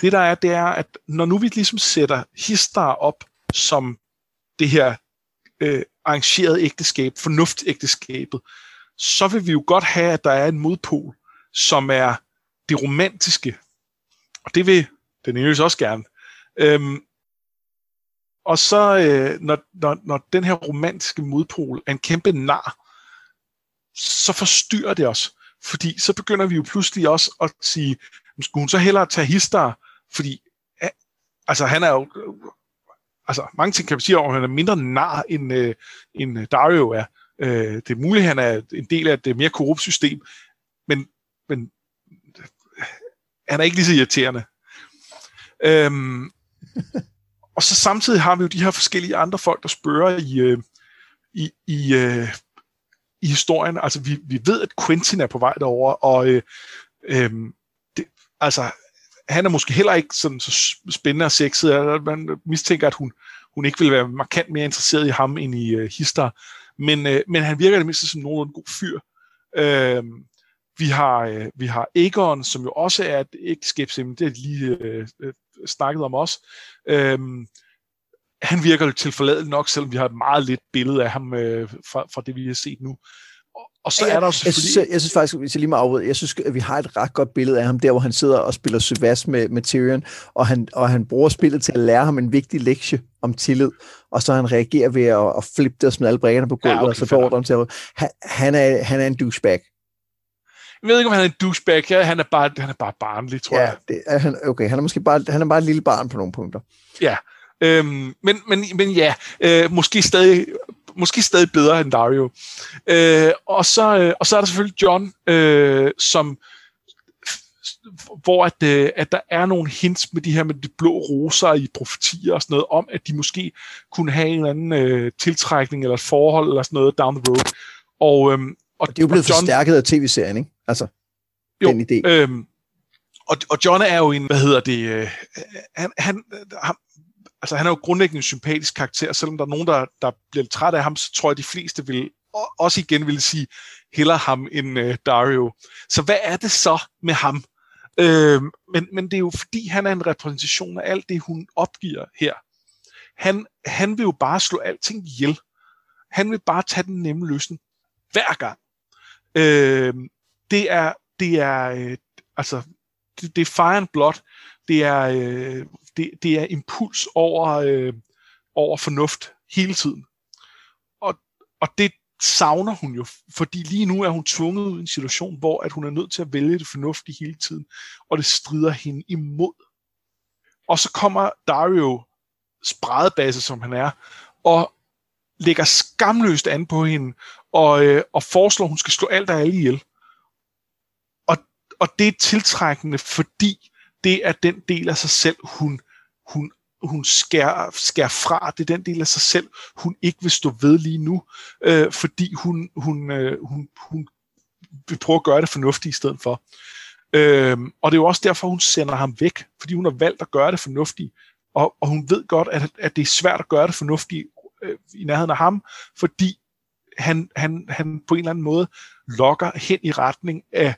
Det der er, det er, at når nu vi ligesom sætter Histar op som det her øh, arrangerede ægteskab, fornuftægteskabet, så vil vi jo godt have, at der er en modpol, som er det romantiske. Og det vil den også gerne. Øhm, og så, øh, når, når, når den her romantiske modpol er en kæmpe nar, så forstyrrer det os. Fordi så begynder vi jo pludselig også at sige, skulle hun så hellere tage Histar, fordi altså han er jo, altså mange ting kan vi sige om, at han er mindre nar, end, øh, end øh, Dario er. Øh, det er muligt, at han er en del af et mere korrupt system, men, men han er ikke lige så irriterende. Øhm, og så samtidig har vi jo de her forskellige andre folk, der spørger i, øh, i, i, øh, i historien. Altså, vi, vi ved, at Quentin er på vej derover, og øh, øh, det, altså, han er måske heller ikke sådan, så spændende og sexet. Man mistænker, at hun, hun ikke vil være markant mere interesseret i ham end i øh, Hister. Men, øh, men han virker det mindste som nogen god fyr. Øh, vi har, øh, vi har Aegon, som jo også er et ægteskabsemne, det er lige øh, øh, snakket om også. Øh, han virker jo til forladet nok, selvom vi har et meget lidt billede af ham øh, fra, fra det, vi har set nu. Og, og så ja, er der jo selvfølgelig... Jeg synes, jeg, jeg synes faktisk, hvis jeg lige må afbryde, jeg synes, at vi har et ret godt billede af ham, der hvor han sidder og spiller Sylvas med, med Tyrion, og han, og han bruger spillet til at lære ham en vigtig lektie om tillid, og så han reagerer ved at, at flippe det og smide alle brækkerne på gulvet, ja, okay, og så beordrer ham til at... Han, han, er, han er en douchebag. jeg ved ikke, om han er en douchebag. Ja, han er bare, han er bare barnlig, tror ja, jeg. Det er han, okay, han er måske bare, han er bare et lille barn på nogle punkter. Ja, øhm, men, men, men ja, øh, måske stadig måske stadig bedre end Dario. Øh, og, så, øh, og så er der selvfølgelig John, øh, som hvor at, øh, at der er nogle hints med de her med de blå roser i profetier og sådan noget, om at de måske kunne have en eller anden øh, tiltrækning eller et forhold eller sådan noget down the road. Og, øhm, og, og det er jo blevet John, forstærket af tv-serien, ikke? Altså, jo, den idé. Øhm, og, og John er jo en, hvad hedder det, øh, han, han, han, altså han er jo grundlæggende en sympatisk karakter, selvom der er nogen, der, der bliver lidt træt af ham, så tror jeg, de fleste vil også igen vil sige, heller ham end øh, Dario. Så hvad er det så med ham? Øh, men, men det er jo fordi, han er en repræsentation af alt det, hun opgiver her. Han, han vil jo bare slå alting ihjel. Han vil bare tage den nemme løsning hver gang. Øh, det er, det er, øh, altså, det, det er fire and blood. Det er, øh, det, det er impuls over, øh, over fornuft hele tiden. Og, og det, savner hun jo, fordi lige nu er hun tvunget ud i en situation, hvor at hun er nødt til at vælge det fornuftige hele tiden, og det strider hende imod. Og så kommer Dario, spredebase som han er, og lægger skamløst an på hende, og, øh, og foreslår, at hun skal slå alt og alle ihjel. Og, og det er tiltrækkende, fordi det er den del af sig selv, hun, hun hun skærer, skærer fra. Det er den del af sig selv, hun ikke vil stå ved lige nu, øh, fordi hun, hun, øh, hun, hun vil prøve at gøre det fornuftigt i stedet for. Øh, og det er jo også derfor, hun sender ham væk, fordi hun har valgt at gøre det fornuftigt. Og, og hun ved godt, at, at det er svært at gøre det fornuftigt øh, i nærheden af ham, fordi han, han, han på en eller anden måde lokker hen i retning af,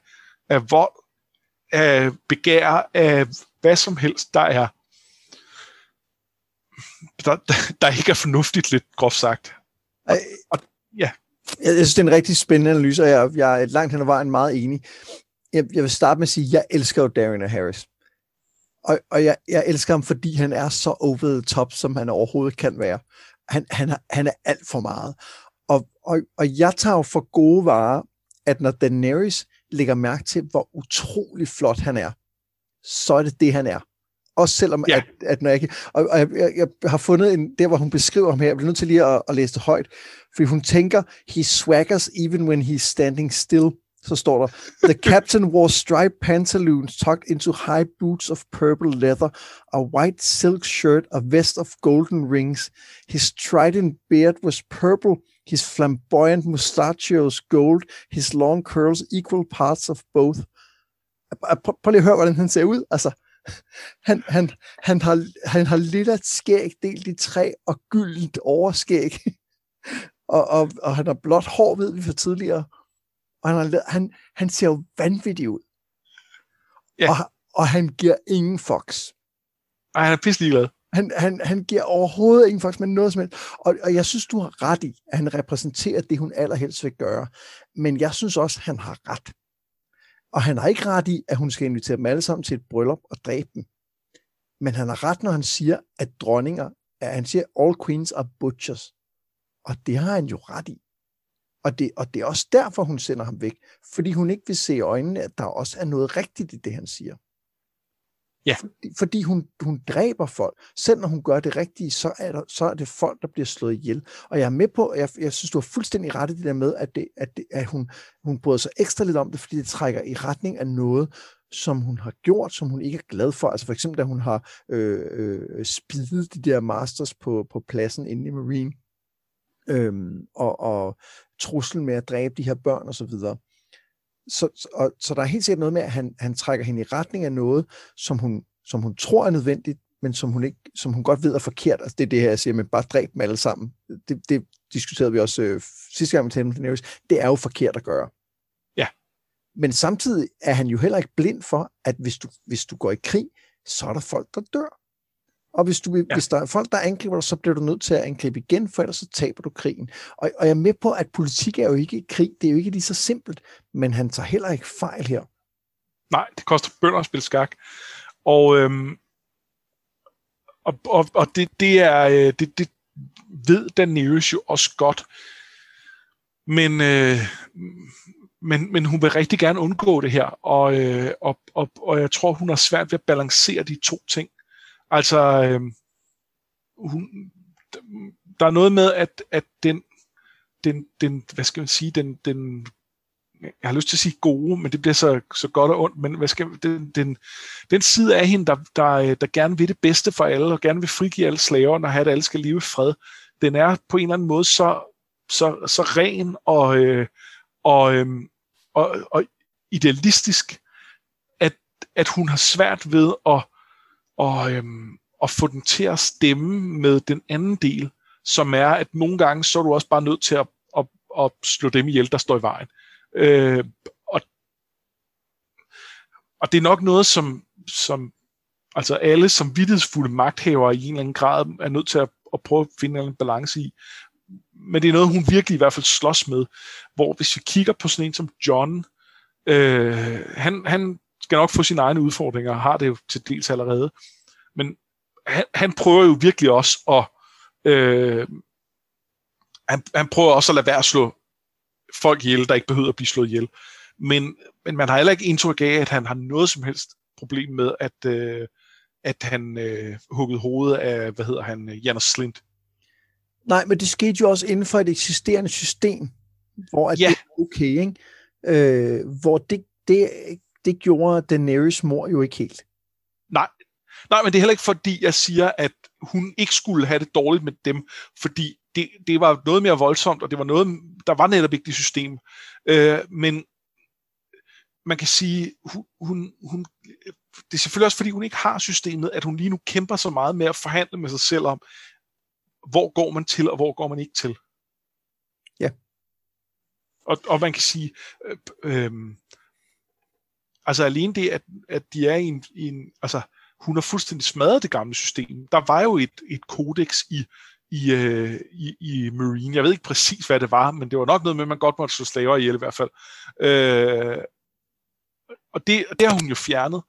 af vold, af begær, af hvad som helst, der er der, der ikke er fornuftigt lidt groft sagt. Og, og, ja. Jeg, jeg synes, det er en rigtig spændende analyse, og jeg, jeg er langt hen ad vejen meget enig. Jeg, jeg vil starte med at sige, at jeg elsker jo Darian Harris. Og, og jeg, jeg elsker ham, fordi han er så over the top, som han overhovedet kan være. Han, han, han er alt for meget. Og, og, og jeg tager jo for gode varer, at når Daenerys lægger mærke til, hvor utrolig flot han er, så er det det, han er. Også selvom, ja. at, at når jeg, og, og jeg, jeg, jeg har fundet en, der, hvor hun beskriver ham her, jeg bliver nødt til lige at, at læse det højt, fordi hun tænker, he swaggers even when he's standing still. Så står der, the captain wore striped pantaloons tucked into high boots of purple leather, a white silk shirt, a vest of golden rings. His trident beard was purple, his flamboyant mustachios gold, his long curls equal parts of both. Prøv lige at høre, hvordan han ser ud. Altså, han, han, han, har, han har lilla skæg delt i tre og gyldent overskæg. og, og, og han har blot hår, ved vi for tidligere. Og han, har, han, han ser jo vanvittig ud. Ja. Og, og han giver ingen fox. Ej, han er pisselig glad. Han, han, han giver overhovedet ingen fox med noget som helst. Og, og jeg synes, du har ret i, at han repræsenterer det, hun allerhelst vil gøre. Men jeg synes også, han har ret. Og han har ikke ret i, at hun skal invitere dem alle sammen til et bryllup og dræbe dem. Men han har ret, når han siger, at dronninger, at han siger, all queens are butchers. Og det har han jo ret i. Og det, og det er også derfor, hun sender ham væk. Fordi hun ikke vil se i øjnene, at der også er noget rigtigt i det, han siger. Ja. Fordi, fordi hun, hun dræber folk. Selv når hun gør det rigtige, så er, der, så er det folk, der bliver slået ihjel. Og jeg er med på, jeg, jeg synes, du har fuldstændig ret i det der med, at, det, at, det, at hun, hun bryder sig ekstra lidt om det, fordi det trækker i retning af noget, som hun har gjort, som hun ikke er glad for. Altså for eksempel, da hun har øh, øh, spidet de der masters på, på pladsen inde i Marine, øhm, og, og truslen med at dræbe de her børn og så videre så, og, så der er helt sikkert noget med, at han, han trækker hende i retning af noget, som hun, som hun tror er nødvendigt, men som hun, ikke, som hun godt ved er forkert. Altså det er det her, jeg siger, men bare dræb dem alle sammen. Det, det diskuterede vi også øh, sidste gang, talte om Daenerys. Det er jo forkert at gøre. Ja. Men samtidig er han jo heller ikke blind for, at hvis du, hvis du går i krig, så er der folk, der dør. Og hvis, du, ja. hvis der er folk, der angriber dig, så bliver du nødt til at angribe igen, for ellers så taber du krigen. Og, og jeg er med på, at politik er jo ikke krig. Det er jo ikke lige så simpelt. Men han tager heller ikke fejl her. Nej, det koster bønder at spille skak. Og, øhm, og, og, og det, det er øh, det, det ved Daenerys jo også godt. Men, øh, men, men hun vil rigtig gerne undgå det her, og, øh, og, og, og jeg tror, hun har svært ved at balancere de to ting. Altså, øh, hun, der er noget med, at, at den, den, den, hvad skal man sige, den, den jeg har lyst til at sige gode, men det bliver så, så godt og ondt, men hvad skal, den, den, den side af hende, der, der, der gerne vil det bedste for alle, og gerne vil frigive alle slaver, og have, at alle skal leve i fred, den er på en eller anden måde så, så, så ren og, øh, og, øh, og, og idealistisk, at, at hun har svært ved at, og, øhm, og få den til at stemme med den anden del, som er, at nogle gange så er du også bare nødt til at, at, at slå dem ihjel, der står i vejen. Øh, og, og det er nok noget, som, som altså alle som vidtighedsfulde magthavere i en eller anden grad er nødt til at, at prøve at finde en balance i. Men det er noget, hun virkelig i hvert fald slås med. Hvor hvis vi kigger på sådan en som John, øh, han, han skal nok få sine egne udfordringer, og har det jo til dels allerede. Men han, han prøver jo virkelig også at øh, han, han prøver også at lade være at slå folk ihjel, der ikke behøver at blive slået ihjel. Men, men man har heller ikke indtryk af, at han har noget som helst problem med, at, øh, at han øh, huggede hovedet af, hvad hedder han, Janus Slint. Nej, men det skete jo også inden for et eksisterende system, hvor at ja. det er okay, ikke? Øh, hvor det, det, det gjorde Daenerys mor jo ikke helt. Nej, nej, men det er heller ikke fordi, jeg siger, at hun ikke skulle have det dårligt med dem, fordi det, det var noget mere voldsomt, og det var noget, der var netop ikke det system. Øh, men man kan sige, hun, hun, hun, det er selvfølgelig også fordi, hun ikke har systemet, at hun lige nu kæmper så meget med at forhandle med sig selv om, hvor går man til, og hvor går man ikke til. Ja. Og, og man kan sige, øh, øh, altså alene det, at, at de er i en, i en altså hun har fuldstændig smadret det gamle system. Der var jo et, et kodex i i, øh, i, i Marine. Jeg ved ikke præcis, hvad det var, men det var nok noget med, at man godt måtte slå slaver ihjel i hvert fald. Øh, og det, det har hun jo fjernet.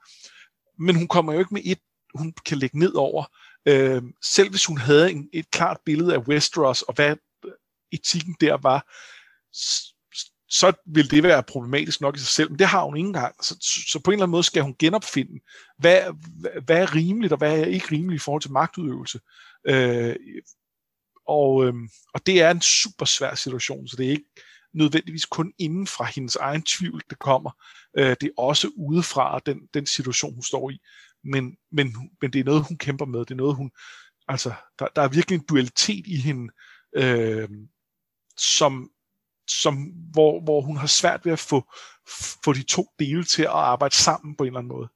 Men hun kommer jo ikke med et, hun kan lægge ned over. Øh, selv hvis hun havde en, et klart billede af Westeros, og hvad etikken der var, så vil det være problematisk nok i sig selv, men det har hun ikke engang. Så, så på en eller anden måde skal hun genopfinde, hvad, hvad er rimeligt, og hvad er ikke rimeligt i forhold til magtudøvelse. Øh, og, øh, og det er en super svær situation, så det er ikke nødvendigvis kun inden fra hendes egen tvivl, det kommer. Øh, det er også udefra den, den situation, hun står i. Men, men, men det er noget, hun kæmper med. Det er noget, hun... Altså, der, der er virkelig en dualitet i hende, øh, som, som, hvor, hvor hun har svært ved at få, få de to dele til at arbejde sammen på en eller anden måde.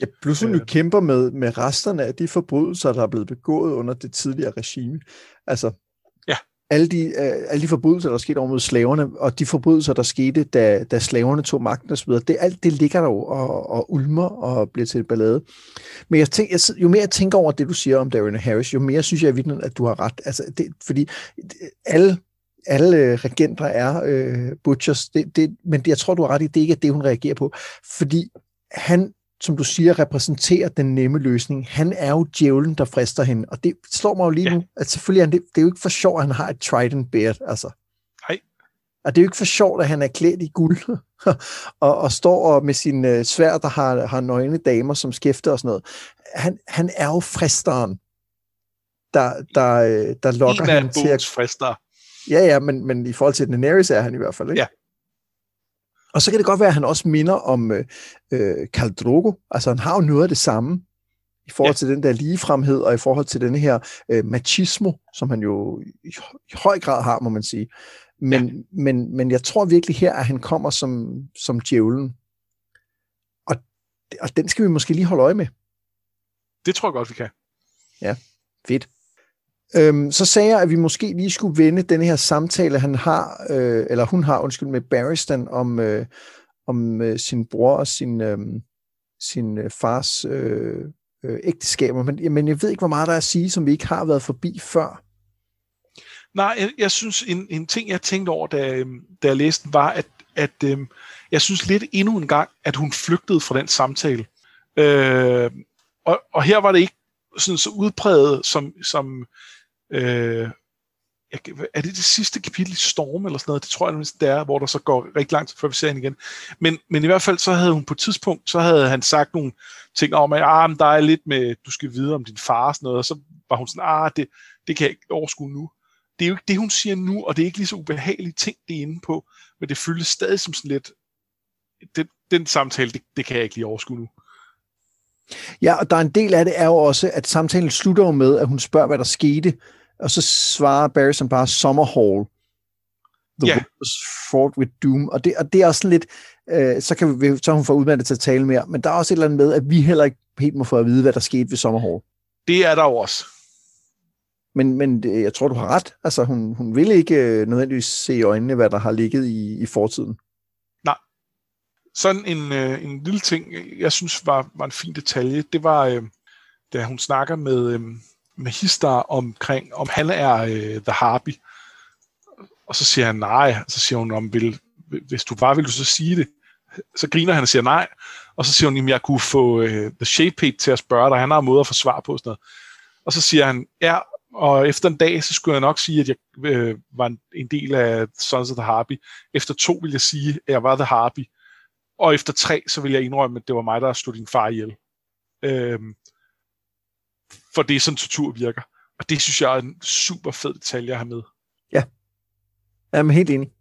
Ja, plus hun jo øh. kæmper med, med resterne af de forbrydelser, der er blevet begået under det tidligere regime. Altså, ja. alle, de, uh, alle de forbrydelser, der skete over mod slaverne, og de forbrydelser, der skete, da, da slaverne tog magten osv., det, alt det ligger der jo og, og ulmer og bliver til et ballade. Men jeg tænker, jeg, jo mere jeg tænker over det, du siger om Darren Harris, jo mere synes jeg at, at du har ret. Altså, det, fordi alle alle øh, regenter er øh, butchers, det, det, men jeg tror, du har ret i, det ikke er det, hun reagerer på. Fordi han som du siger, repræsenterer den nemme løsning. Han er jo djævlen, der frister hende. Og det slår mig jo lige ja. nu, at selvfølgelig er det, det er jo ikke for sjovt, at han har et trident beard. Altså. Nej. Og det er jo ikke for sjovt, at han er klædt i guld og, og står med sin uh, svær, der har, har nøgne damer som skæfter og sådan noget. Han, han er jo fristeren, der, der, øh, der lokker ham til at... frister. Ja, ja, men, men i forhold til Daenerys er han i hvert fald, ikke? Ja. Og så kan det godt være, at han også minder om øh, øh Drogo. Altså han har jo noget af det samme i forhold ja. til den der ligefremhed, og i forhold til den her øh, machismo, som han jo i, i høj grad har, må man sige. Men, ja. men, men jeg tror virkelig her, at han kommer som, som djævlen. Og, og den skal vi måske lige holde øje med. Det tror jeg godt, vi kan. Ja, fedt. Øhm, så sagde jeg, at vi måske lige skulle vende den her samtale, han har, øh, eller hun har, undskyld, med Barristan om, øh, om øh, sin bror og sin, øh, sin øh, fars øh, øh, ægteskaber. Men, men jeg ved ikke, hvor meget der er at sige, som vi ikke har været forbi før. Nej, jeg, jeg synes, en, en ting, jeg tænkte over, da, øh, da jeg læste den, var, at, at øh, jeg synes lidt endnu en gang, at hun flygtede fra den samtale. Øh, og, og her var det ikke sådan så udpræget, som, som øh, er det det sidste kapitel i Storm eller sådan noget? Det tror jeg det er, hvor der så går rigtig langt, før vi ser hende igen. Men, men i hvert fald, så havde hun på et tidspunkt, så havde han sagt nogle ting om, at ah, men der er lidt med, du skal vide om din far og sådan noget, og så var hun sådan, ah, det, det kan jeg ikke overskue nu. Det er jo ikke det, hun siger nu, og det er ikke lige så ubehagelige ting, det er inde på, men det føles stadig som sådan lidt, den, den samtale, det, det kan jeg ikke lige overskue nu. Ja, og der er en del af det er jo også, at samtalen slutter med, at hun spørger, hvad der skete, og så svarer Barry som bare Summerhall. The yeah. was fraught with doom. Og det, og det er også sådan lidt, øh, så, kan vi, så hun fået udvalget til at tale mere, men der er også et eller andet med, at vi heller ikke helt må få at vide, hvad der skete ved Summerhall. Det er der jo også. Men, men det, jeg tror, du har ret. Altså, hun, hun vil ikke øh, nødvendigvis se i øjnene, hvad der har ligget i, i fortiden. Sådan en, øh, en lille ting, jeg synes var, var en fin detalje, det var, øh, da hun snakker med, øh, med Histar omkring, om han er øh, The Harpy. Og så siger han nej. Så siger hun, om vil, hvis du bare vil du så sige det? Så griner han og siger nej. Og så siger hun, at jeg kunne få øh, The Shape til at spørge dig. Han har en måde at få svar på. Sådan noget. Og så siger han, ja, og efter en dag, så skulle jeg nok sige, at jeg øh, var en, en del af Sons of the Harpy. Efter to vil jeg sige, at jeg var The Harpy. Og efter tre, så vil jeg indrømme, at det var mig, der slog din far ihjel. Øhm, for det er sådan, tortur virker. Og det synes jeg er en super fed detalje at have med. Jeg er helt enig.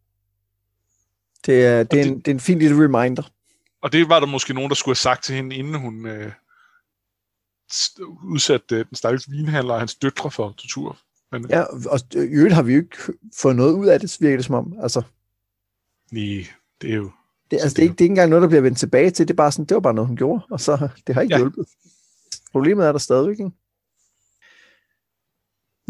Det er, det er, det- en, det er en fin lille reminder. Og det var der måske nogen, der skulle have sagt til hende, inden hun øh, udsatte øh, den stakkels vinhandler og hans døtre for tortur. Men ja. Ja, og i øvrigt har vi jo ikke fået noget ud af det, virker det som om. Altså, nej, det er jo... det, altså, det, er ikke, det er ikke engang noget, der bliver vendt tilbage til. Det er bare sådan, det var bare noget, hun gjorde, og så det har ikke Ja. ja. hjulpet. Problemet er der stadigvæk, ikke?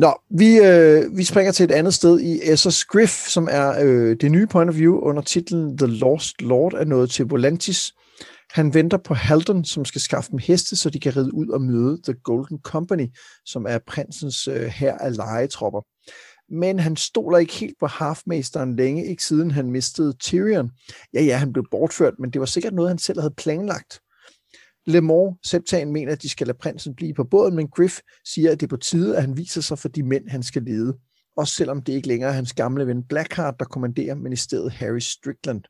Nå, vi, øh, vi springer til et andet sted i Essos Griff, som er øh, det nye point of view under titlen The Lost Lord er nået til Volantis. Han venter på Halden, som skal skaffe dem heste, så de kan ride ud og møde The Golden Company, som er prinsens øh, her af legetropper. Men han stoler ikke helt på Halfmasteren længe, ikke siden han mistede Tyrion. Ja, ja, han blev bortført, men det var sikkert noget, han selv havde planlagt. Lemore, Septan, mener, at de skal lade prinsen blive på båden, men Griff siger, at det er på tide, at han viser sig for de mænd, han skal lede. Også selvom det ikke længere er hans gamle ven Blackheart, der kommanderer, men i stedet Harry Strickland.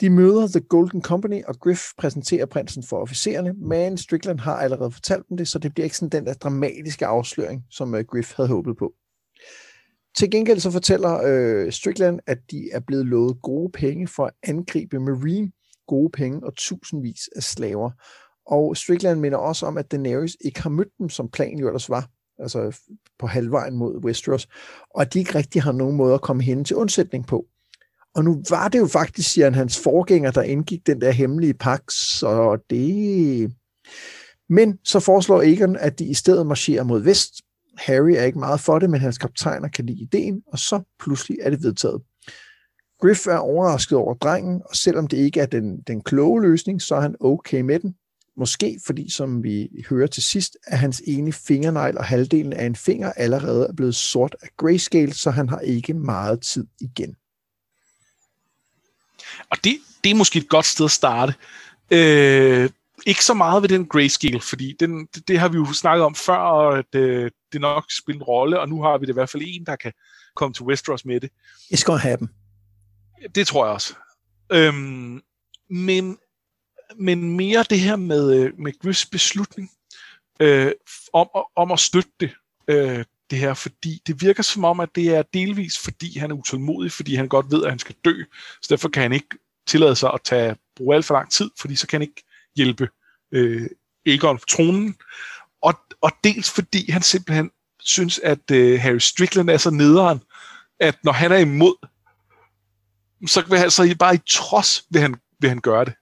De møder The Golden Company, og Griff præsenterer prinsen for officererne, men Strickland har allerede fortalt dem det, så det bliver ikke sådan den der dramatiske afsløring, som øh, Griff havde håbet på. Til gengæld så fortæller øh, Strickland, at de er blevet lovet gode penge for at angribe Marine, gode penge og tusindvis af slaver. Og Strickland minder også om, at Daenerys ikke har mødt dem, som planen jo ellers var, altså på halvvejen mod Westeros, og at de ikke rigtig har nogen måde at komme hen til undsætning på. Og nu var det jo faktisk, siger han, hans forgænger, der indgik den der hemmelige pagt, så det... Men så foreslår Egon, at de i stedet marcherer mod vest. Harry er ikke meget for det, men hans kaptajner kan lide ideen, og så pludselig er det vedtaget. Griff er overrasket over drengen, og selvom det ikke er den, den kloge løsning, så er han okay med den. Måske fordi, som vi hører til sidst, at hans ene fingernegl og halvdelen af en finger allerede er blevet sort af grayscale, så han har ikke meget tid igen. Og det, det er måske et godt sted at starte. Øh, ikke så meget ved den grayscale, fordi den, det, det har vi jo snakket om før, og at øh, det nok spiller en rolle, og nu har vi det i hvert fald en, der kan komme til Westeros med det. It's gonna happen. Det tror jeg også. Øhm, men, men mere det her med, øh, med Griffs beslutning øh, om, om at støtte det, øh, det her, fordi det virker som om, at det er delvis, fordi han er utålmodig, fordi han godt ved, at han skal dø, så derfor kan han ikke tillade sig at tage, bruge alt for lang tid, fordi så kan han ikke hjælpe øh, Aegon på tronen, og, og dels fordi han simpelthen synes, at øh, Harry Strickland er så nederen, at når han er imod, så vil han så bare i trods vil han, vil han gøre det.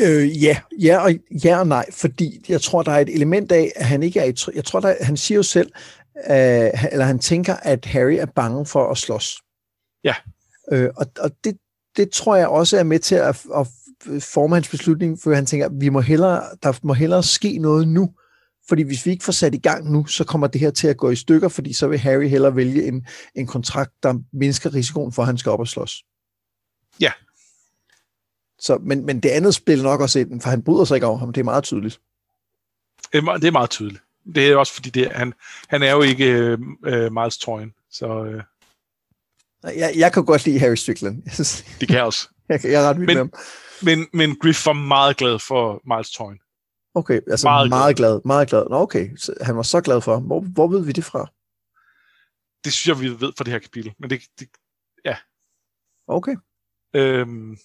Øh, ja, ja og, ja og nej, fordi jeg tror, der er et element af, at han ikke er i... Jeg tror, der, han siger jo selv, øh, eller han tænker, at Harry er bange for at slås. Ja. Øh, og og det, det tror jeg også er med til at, at forme hans beslutning, for han tænker, at vi må hellere, der må hellere ske noget nu, fordi hvis vi ikke får sat i gang nu, så kommer det her til at gå i stykker, fordi så vil Harry hellere vælge en, en kontrakt, der mindsker risikoen for, at han skal op og slås. Ja. Så, men, men det andet spiller nok også ind, for han bryder sig ikke over ham, det er meget tydeligt. Det er er meget tydeligt. det er også fordi, det, han, han er jo ikke øh, øh Miles Toyn, så... Øh. Jeg, jeg kan godt lide Harry Strickland. det kan jeg også. jeg, jeg er ret vild men, med ham. Men, men Griff var meget glad for Miles Toyn. Okay, altså meget, meget glad. glad. Meget glad. Nå, okay, så han var så glad for. Hvor, hvor ved vi det fra? Det synes jeg, vi ved fra det her kapitel. Men det, det ja. Okay. Øhm,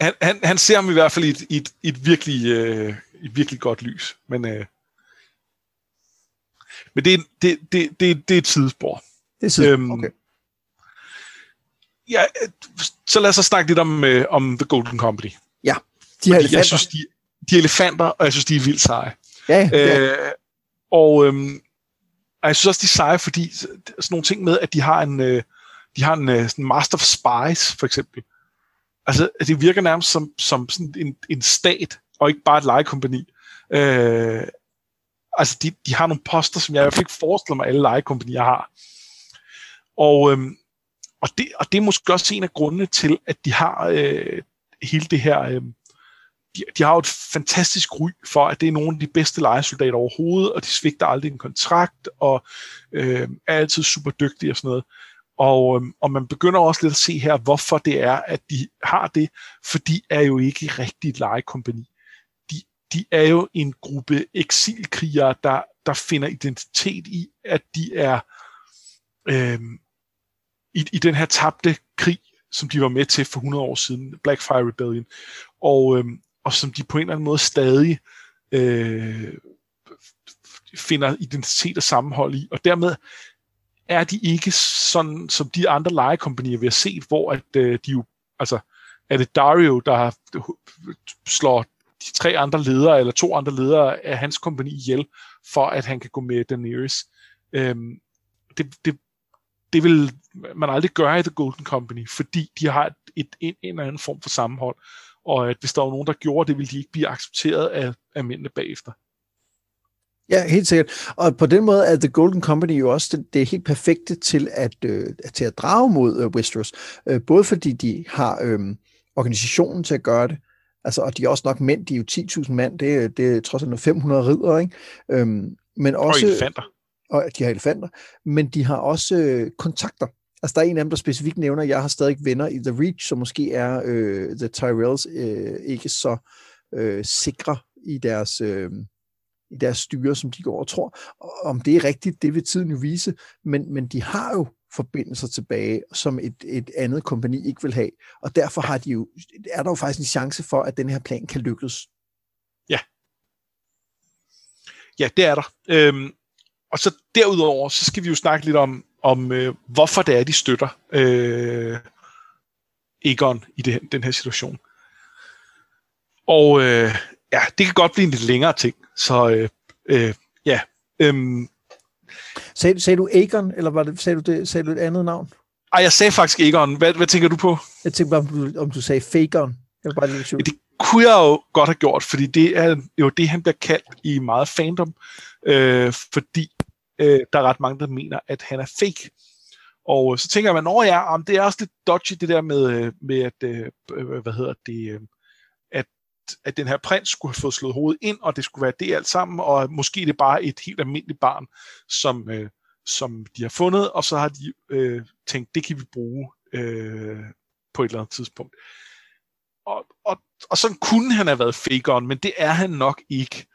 han, han, han ser ham i hvert fald i et, i et, i et, virkelig, øh, et virkelig godt lys. Men, øh, men det, det, det, det, det er et sidespor. Det er sidespor, øhm, okay. Ja, så lad os snakke lidt om, øh, om The Golden Company. Ja, de her elefanter. Jeg synes, de, de er elefanter, og jeg synes, de er vildt seje. Ja, ja. Øh, og, øhm, og jeg synes også, de er seje, fordi sådan nogle ting med, at de har en, øh, de har en øh, sådan Master of Spies, for eksempel. Altså, det virker nærmest som, som sådan en, en stat, og ikke bare et legekompani. Øh, altså, de, de har nogle poster, som jeg i hvert fald ikke forestiller mig, alle legekompanier har. Og, øhm, og, det, og det er måske også en af grundene til, at de har øh, hele det her... Øh, de, de har jo et fantastisk ry for, at det er nogle af de bedste lejesoldater overhovedet, og de svigter aldrig en kontrakt, og øh, er altid super dygtige og sådan noget. Og, øh, og man begynder også lidt at se her, hvorfor det er, at de har det, for de er jo ikke rigtigt et legekompani. De, de er jo en gruppe eksilkrigere, der, der finder identitet i, at de er øh, i, i den her tabte krig, som de var med til for 100 år siden, Blackfire Rebellion, og, øhm, og som de på en eller anden måde stadig øh, finder identitet og sammenhold i, og dermed er de ikke sådan, som de andre legekompanier, vi har set, hvor at, øh, de jo, altså, er det Dario, der slår de tre andre ledere, eller to andre ledere af hans kompani ihjel, for at han kan gå med Daenerys. Øhm, det, det, det vil man aldrig gøre i The Golden Company, fordi de har et, et, en, en eller anden form for sammenhold, og at hvis der var nogen, der gjorde det, ville de ikke blive accepteret af, af mændene bagefter. Ja, helt sikkert. Og på den måde er The Golden Company jo også det, det er helt perfekte til at, øh, til at drage mod øh, Westeros. Øh, både fordi de har øh, organisationen til at gøre det, altså, og de er også nok mænd, de er jo 10.000 mand, det, er, det er trods alt 500 ridder, ikke? Øhm, men også, og elefanter. Og de har elefanter, men de har også øh, kontakter. Altså, der er en af dem, der specifikt nævner, at jeg har stadig venner i The Reach, som måske er øh, The Tyrells øh, ikke så øh, sikre i deres... Øh, i deres styre, som de går og tror. Og om det er rigtigt, det vil tiden jo vise, men, men de har jo forbindelser tilbage, som et, et andet kompani ikke vil have. Og derfor har de jo, er der jo faktisk en chance for, at den her plan kan lykkes. Ja. Ja, det er der. Øhm, og så derudover, så skal vi jo snakke lidt om, om øh, hvorfor det er, de støtter øh, Egon i det, den her situation. Og øh, ja, det kan godt blive en lidt længere ting. Så øh, øh, ja. Øhm, sagde, sagde du Aegon, eller var det, sagde, du det, sagde du et andet navn? Ej, jeg sagde faktisk Aegon. Hvad, hvad tænker du på? Jeg tænkte bare, om du, om du sagde Fagon. Jeg var bare lidt det kunne jeg jo godt have gjort, fordi det er jo det, han bliver kaldt i meget fandom, øh, fordi øh, der er ret mange, der mener, at han er fake. Og øh, så tænker man, at ja, om det er også lidt dodgy, det der med, øh, med at, øh, øh, hvad hedder det, øh, at den her prins skulle have fået slået hovedet ind, og det skulle være det alt sammen, og måske det er bare et helt almindeligt barn, som, øh, som de har fundet, og så har de øh, tænkt, det kan vi bruge øh, på et eller andet tidspunkt. Og, og, og sådan kunne han have været fakeren, men det er han nok ikke.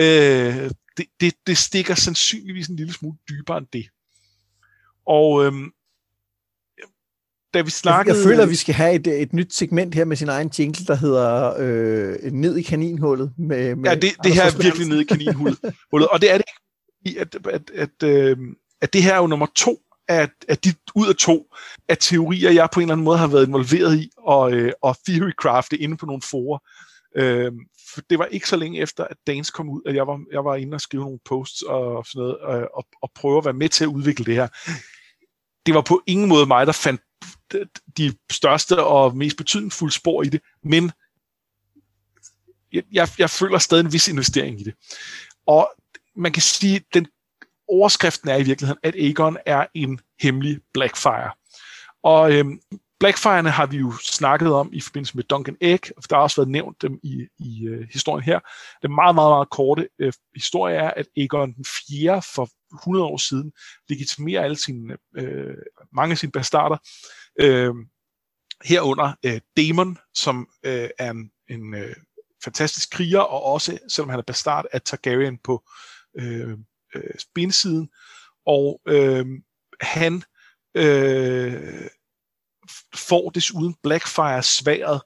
Øh, det, det, det stikker sandsynligvis en lille smule dybere end det. Og øhm, da vi snakkede... Jeg føler, at vi skal have et, et nyt segment her med sin egen jingle, der hedder øh, Ned i kaninhullet. Med, med ja, det, det her er virkelig ned i kaninhullet. og det er det ikke, at, at, at, øh, at det her er jo nummer to af, af de, ud af to af teorier, jeg på en eller anden måde har været involveret i, og, øh, og theorycrafte inde på nogle forer. Øh, det var ikke så længe efter, at Dance kom ud, at jeg var, jeg var inde og skrive nogle posts og sådan noget, og, og, og prøve at være med til at udvikle det her. Det var på ingen måde mig, der fandt de største og mest betydningsfulde spor i det, men jeg, jeg føler stadig en vis investering i det. Og man kan sige, at den overskriften er i virkeligheden, at Aegon er en hemmelig Blackfire. Og øhm, Blackfire'ne har vi jo snakket om i forbindelse med Duncan Egg, og der har også været nævnt dem i, i uh, historien her. Den meget, meget, meget korte uh, historie er, at Aegon den 4. for 100 år siden legitimerer alle sine, uh, mange af sine bastarder, uh, herunder uh, Daemon, som uh, er en, en uh, fantastisk kriger, og også, selvom han er bastard, er Targaryen på uh, uh, bensiden. Og uh, han øh, får desuden Blackfire sværet,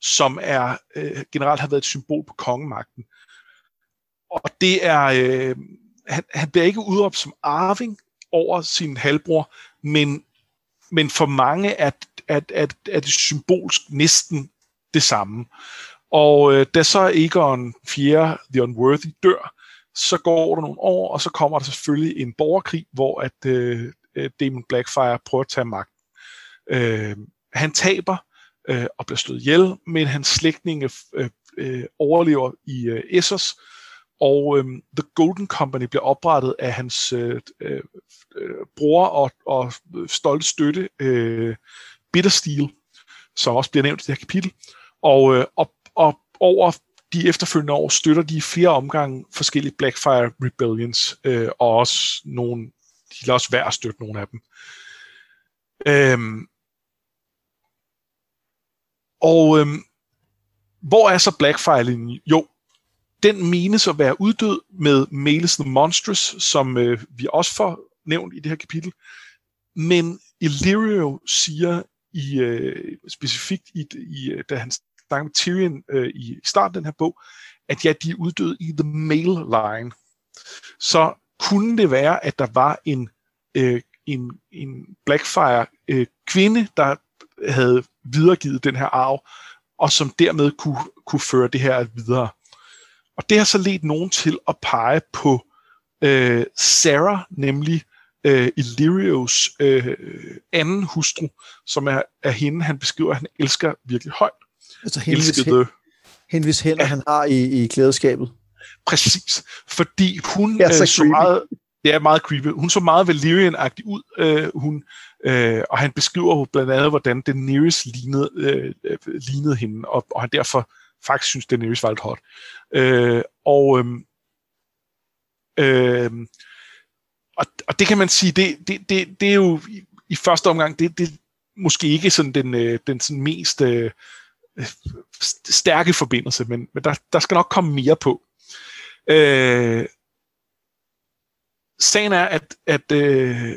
som er øh, generelt har været et symbol på kongemagten. Og det er, øh, han, han bliver ikke udråbt som arving over sin halvbror, men, men for mange er, er, er, er det symbolsk næsten det samme. Og øh, da så Egon 4. The Unworthy dør, så går der nogle år, og så kommer der selvfølgelig en borgerkrig, hvor at øh, øh Demon Blackfire prøver at tage magt. Øh, han taber øh, og bliver slået ihjel, men hans slægtninge øh, øh, overlever i øh, Essos, og øh, The Golden Company bliver oprettet af hans øh, øh, øh bror og, og stolte støtte, øh, Bittersteel, som også bliver nævnt i det her kapitel. Og, øh, og, og over de efterfølgende år støtter de flere omgange forskellige Blackfire Rebellions, øh, og også nogle, de lader også værd at støtte nogle af dem. Øhm, og øhm, hvor er så Blackfire-linjen? Jo, den menes at være uddød med Males the Monstrous, som øh, vi også får nævnt i det her kapitel. Men Illyrio siger i øh, specifikt, i, i, øh, da han snakker med Tyrion øh, i starten af den her bog, at ja, de er uddøde i The Male Line. Så kunne det være, at der var en, øh, en, en Blackfire øh, kvinde, der havde videregivet den her arv, og som dermed kunne, kunne føre det her videre. Og det har så ledt nogen til at pege på øh, Sarah, nemlig øh, Illyrios øh, anden hustru, som er, er hende, han beskriver, at han elsker virkelig højt. Altså hende, Elskede, hvis, hende, hvis hænder ja. han har i, i klædeskabet. Præcis, fordi hun øh, så meget det er meget creepy. Hun så meget Valyrian-agtig ud, øh, hun, øh, og han beskriver blandt andet, hvordan Daenerys lignede, øh, øh, lignede hende, og, og han derfor faktisk synes, Daenerys var lidt hot. Øh, og, øh, øh, og, og det kan man sige, det, det, det, det er jo i, i første omgang, det, det måske ikke sådan den, øh, den sådan mest øh, øh stærke forbindelse, men, men der, der skal nok komme mere på. Øh, sagen er, at, at øh,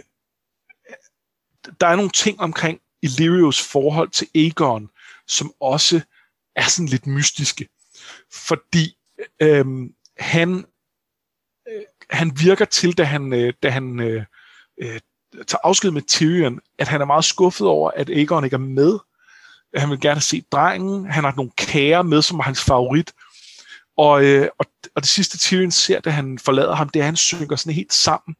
der er nogle ting omkring Illyrios forhold til Aegon, som også er sådan lidt mystiske. Fordi øh, han, øh, han virker til, da han, øh, da han øh, øh, tager afsked med Tyrion, at han er meget skuffet over, at Aegon ikke er med. Han vil gerne se drengen. Han har nogle kære med, som er hans favorit. Og, øh, og, og det sidste Tyrion ser, da han forlader ham, det er, at han synker sådan helt sammen.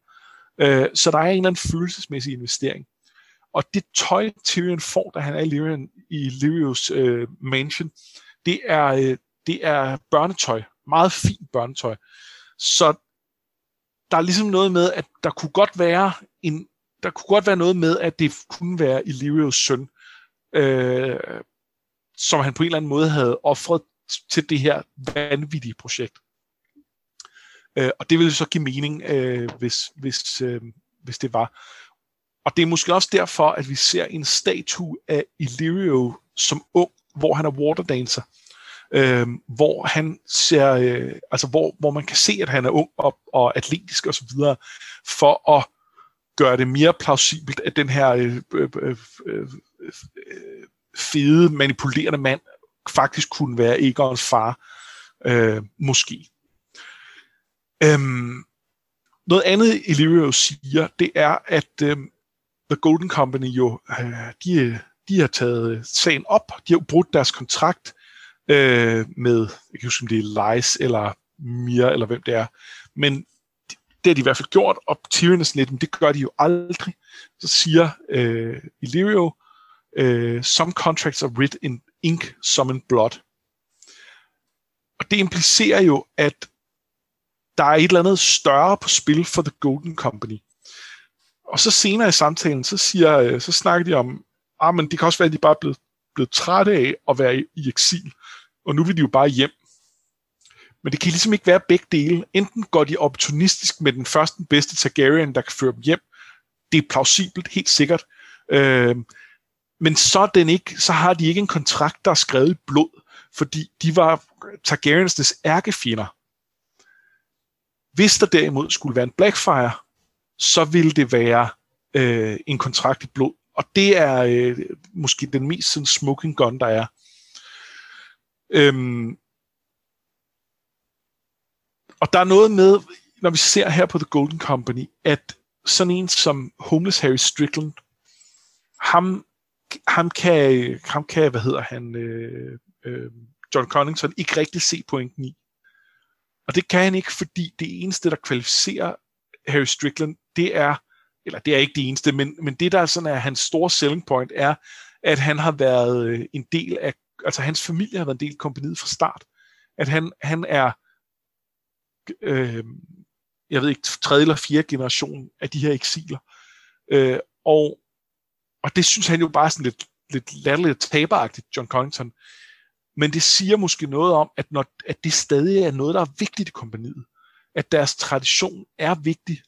Øh, så der er en eller anden følelsesmæssig investering. Og det tøj, Tyrion får, da han er i, Lyrian, i Lyrios øh, mansion, det er, øh, det er børnetøj. Meget fint børnetøj. Så der er ligesom noget med, at der kunne godt være en, der kunne godt være noget med, at det kunne være Illyrios søn, øh, som han på en eller anden måde havde offret til det her vanvittige projekt. Øh, og det ville så give mening, øh, hvis, hvis, øh, hvis det var. Og det er måske også derfor, at vi ser en statue af Illyrio som ung, hvor han er waterdancer. Øh, hvor han ser, øh, altså hvor, hvor man kan se, at han er ung og, og atletisk og så videre, for at gøre det mere plausibelt, at den her øh, øh, øh, øh, øh fede, manipulerende mand faktisk kunne være Egons far, øh, måske. Øhm, noget andet, Illyrio siger, det er, at øh, The Golden Company jo, øh, de, de har taget øh, sagen op, de har brudt deres kontrakt øh, med, jeg kan huske, om det er Lice eller Mia, eller hvem det er, men det, det har de i hvert fald gjort, og Tyrion er sådan lidt, men det gør de jo aldrig. Så siger øh, Illyrio, øh, some contracts are writ in ink, som en blot. Og det implicerer jo, at der er et eller andet større på spil for The Golden Company. Og så senere i samtalen, så, siger, øh, så snakker de om, ah, men det kan også være, at de bare er blevet, blevet trætte af at være i, i eksil, og nu vil de jo bare hjem. Men det kan ligesom ikke være begge dele. Enten går de opportunistisk med den første den bedste Targaryen, der kan føre dem hjem. Det er plausibelt, helt sikkert. Øh, men så, den ikke, så har de ikke en kontrakt, der er skrevet i blod, fordi de var Targaryens ærkefjender. Hvis der derimod skulle være en Blackfire, så ville det være øh, en kontrakt i blod. Og det er øh, måske den mest sådan, smoking gun, der er. Øhm, og der er noget med, når vi ser her på The Golden Company, at sådan en som Homeless Harry Strickland, ham, ham, kan, ham kan, hvad hedder han, øh, øh, John Connington, ikke rigtig se pointen i. Og det kan han ikke, fordi det eneste, der kvalificerer Harry Strickland, det er, eller det er ikke det eneste, men, men det, der sådan er hans store selling point, er, at han har været øh, en del af, altså hans familie har været en del af kompaniet fra start. At han, han er, øh, jeg ved ikke, tredje eller fjerde generation af de her eksiler. Øh, og, og det synes han jo bare sådan lidt, lidt latterligt taberagtigt, John Connington. Men det siger måske noget om, at, når, at det stadig er noget, der er vigtigt i kompaniet. At deres tradition er vigtig,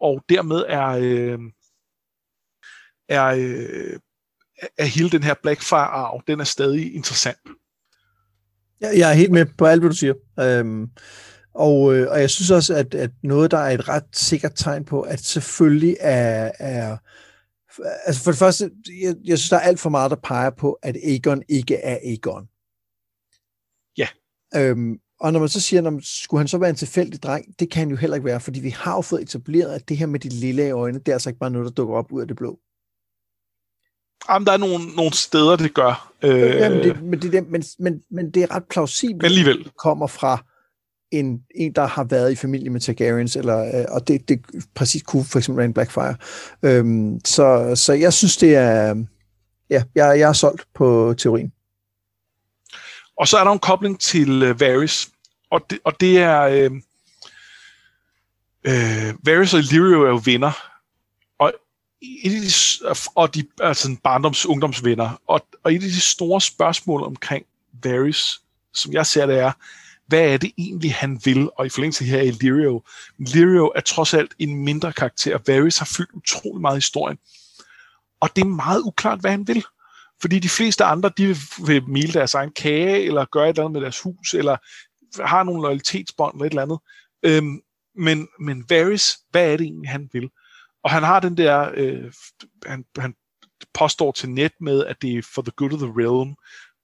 og dermed er, øh, er, øh, er hele den her Blackfire-arv, den er stadig interessant. Jeg, jeg er helt med på alt, hvad du siger. Øhm, og, øh, og jeg synes også, at, at noget, der er et ret sikkert tegn på, at selvfølgelig er, er altså for det første, jeg, jeg synes, der er alt for meget, der peger på, at Aegon ikke er Aegon. Ja. Øhm, og når man så siger, når, skulle han så være en tilfældig dreng, det kan han jo heller ikke være, fordi vi har jo fået etableret, at det her med de lille øjne, det er altså ikke bare noget, der dukker op ud af det blå. Jamen, der er nogle, nogle steder, det gør. Øh, ja, men, det, men, det, men, men, men det er ret plausibelt, alligevel. at det kommer fra en, en, der har været i familie med Targaryens, eller, øh, og det, det præcis kunne for eksempel være en Blackfire. Øhm, så, så jeg synes, det er... Ja, jeg, jeg er solgt på teorien. Og så er der en kobling til uh, Varys, og det, og det er... Øh, øh, Varys og Illyrio er jo venner, og et af de, og de altså er sådan barndoms, ungdomsvenner, og, og et af de store spørgsmål omkring Varys, som jeg ser det er, hvad er det egentlig, han vil? Og i forlængelse her i Lirio. Lirio er trods alt en mindre karakter. Varys har fyldt utrolig meget historien. Og det er meget uklart, hvad han vil. Fordi de fleste andre, de vil mile deres egen kage, eller gøre et eller andet med deres hus, eller har nogle loyalitetsbånd eller et eller andet. Øhm, men, men Varys, hvad er det egentlig, han vil? Og han har den der, øh, han, han påstår til net med, at det er for the good of the realm,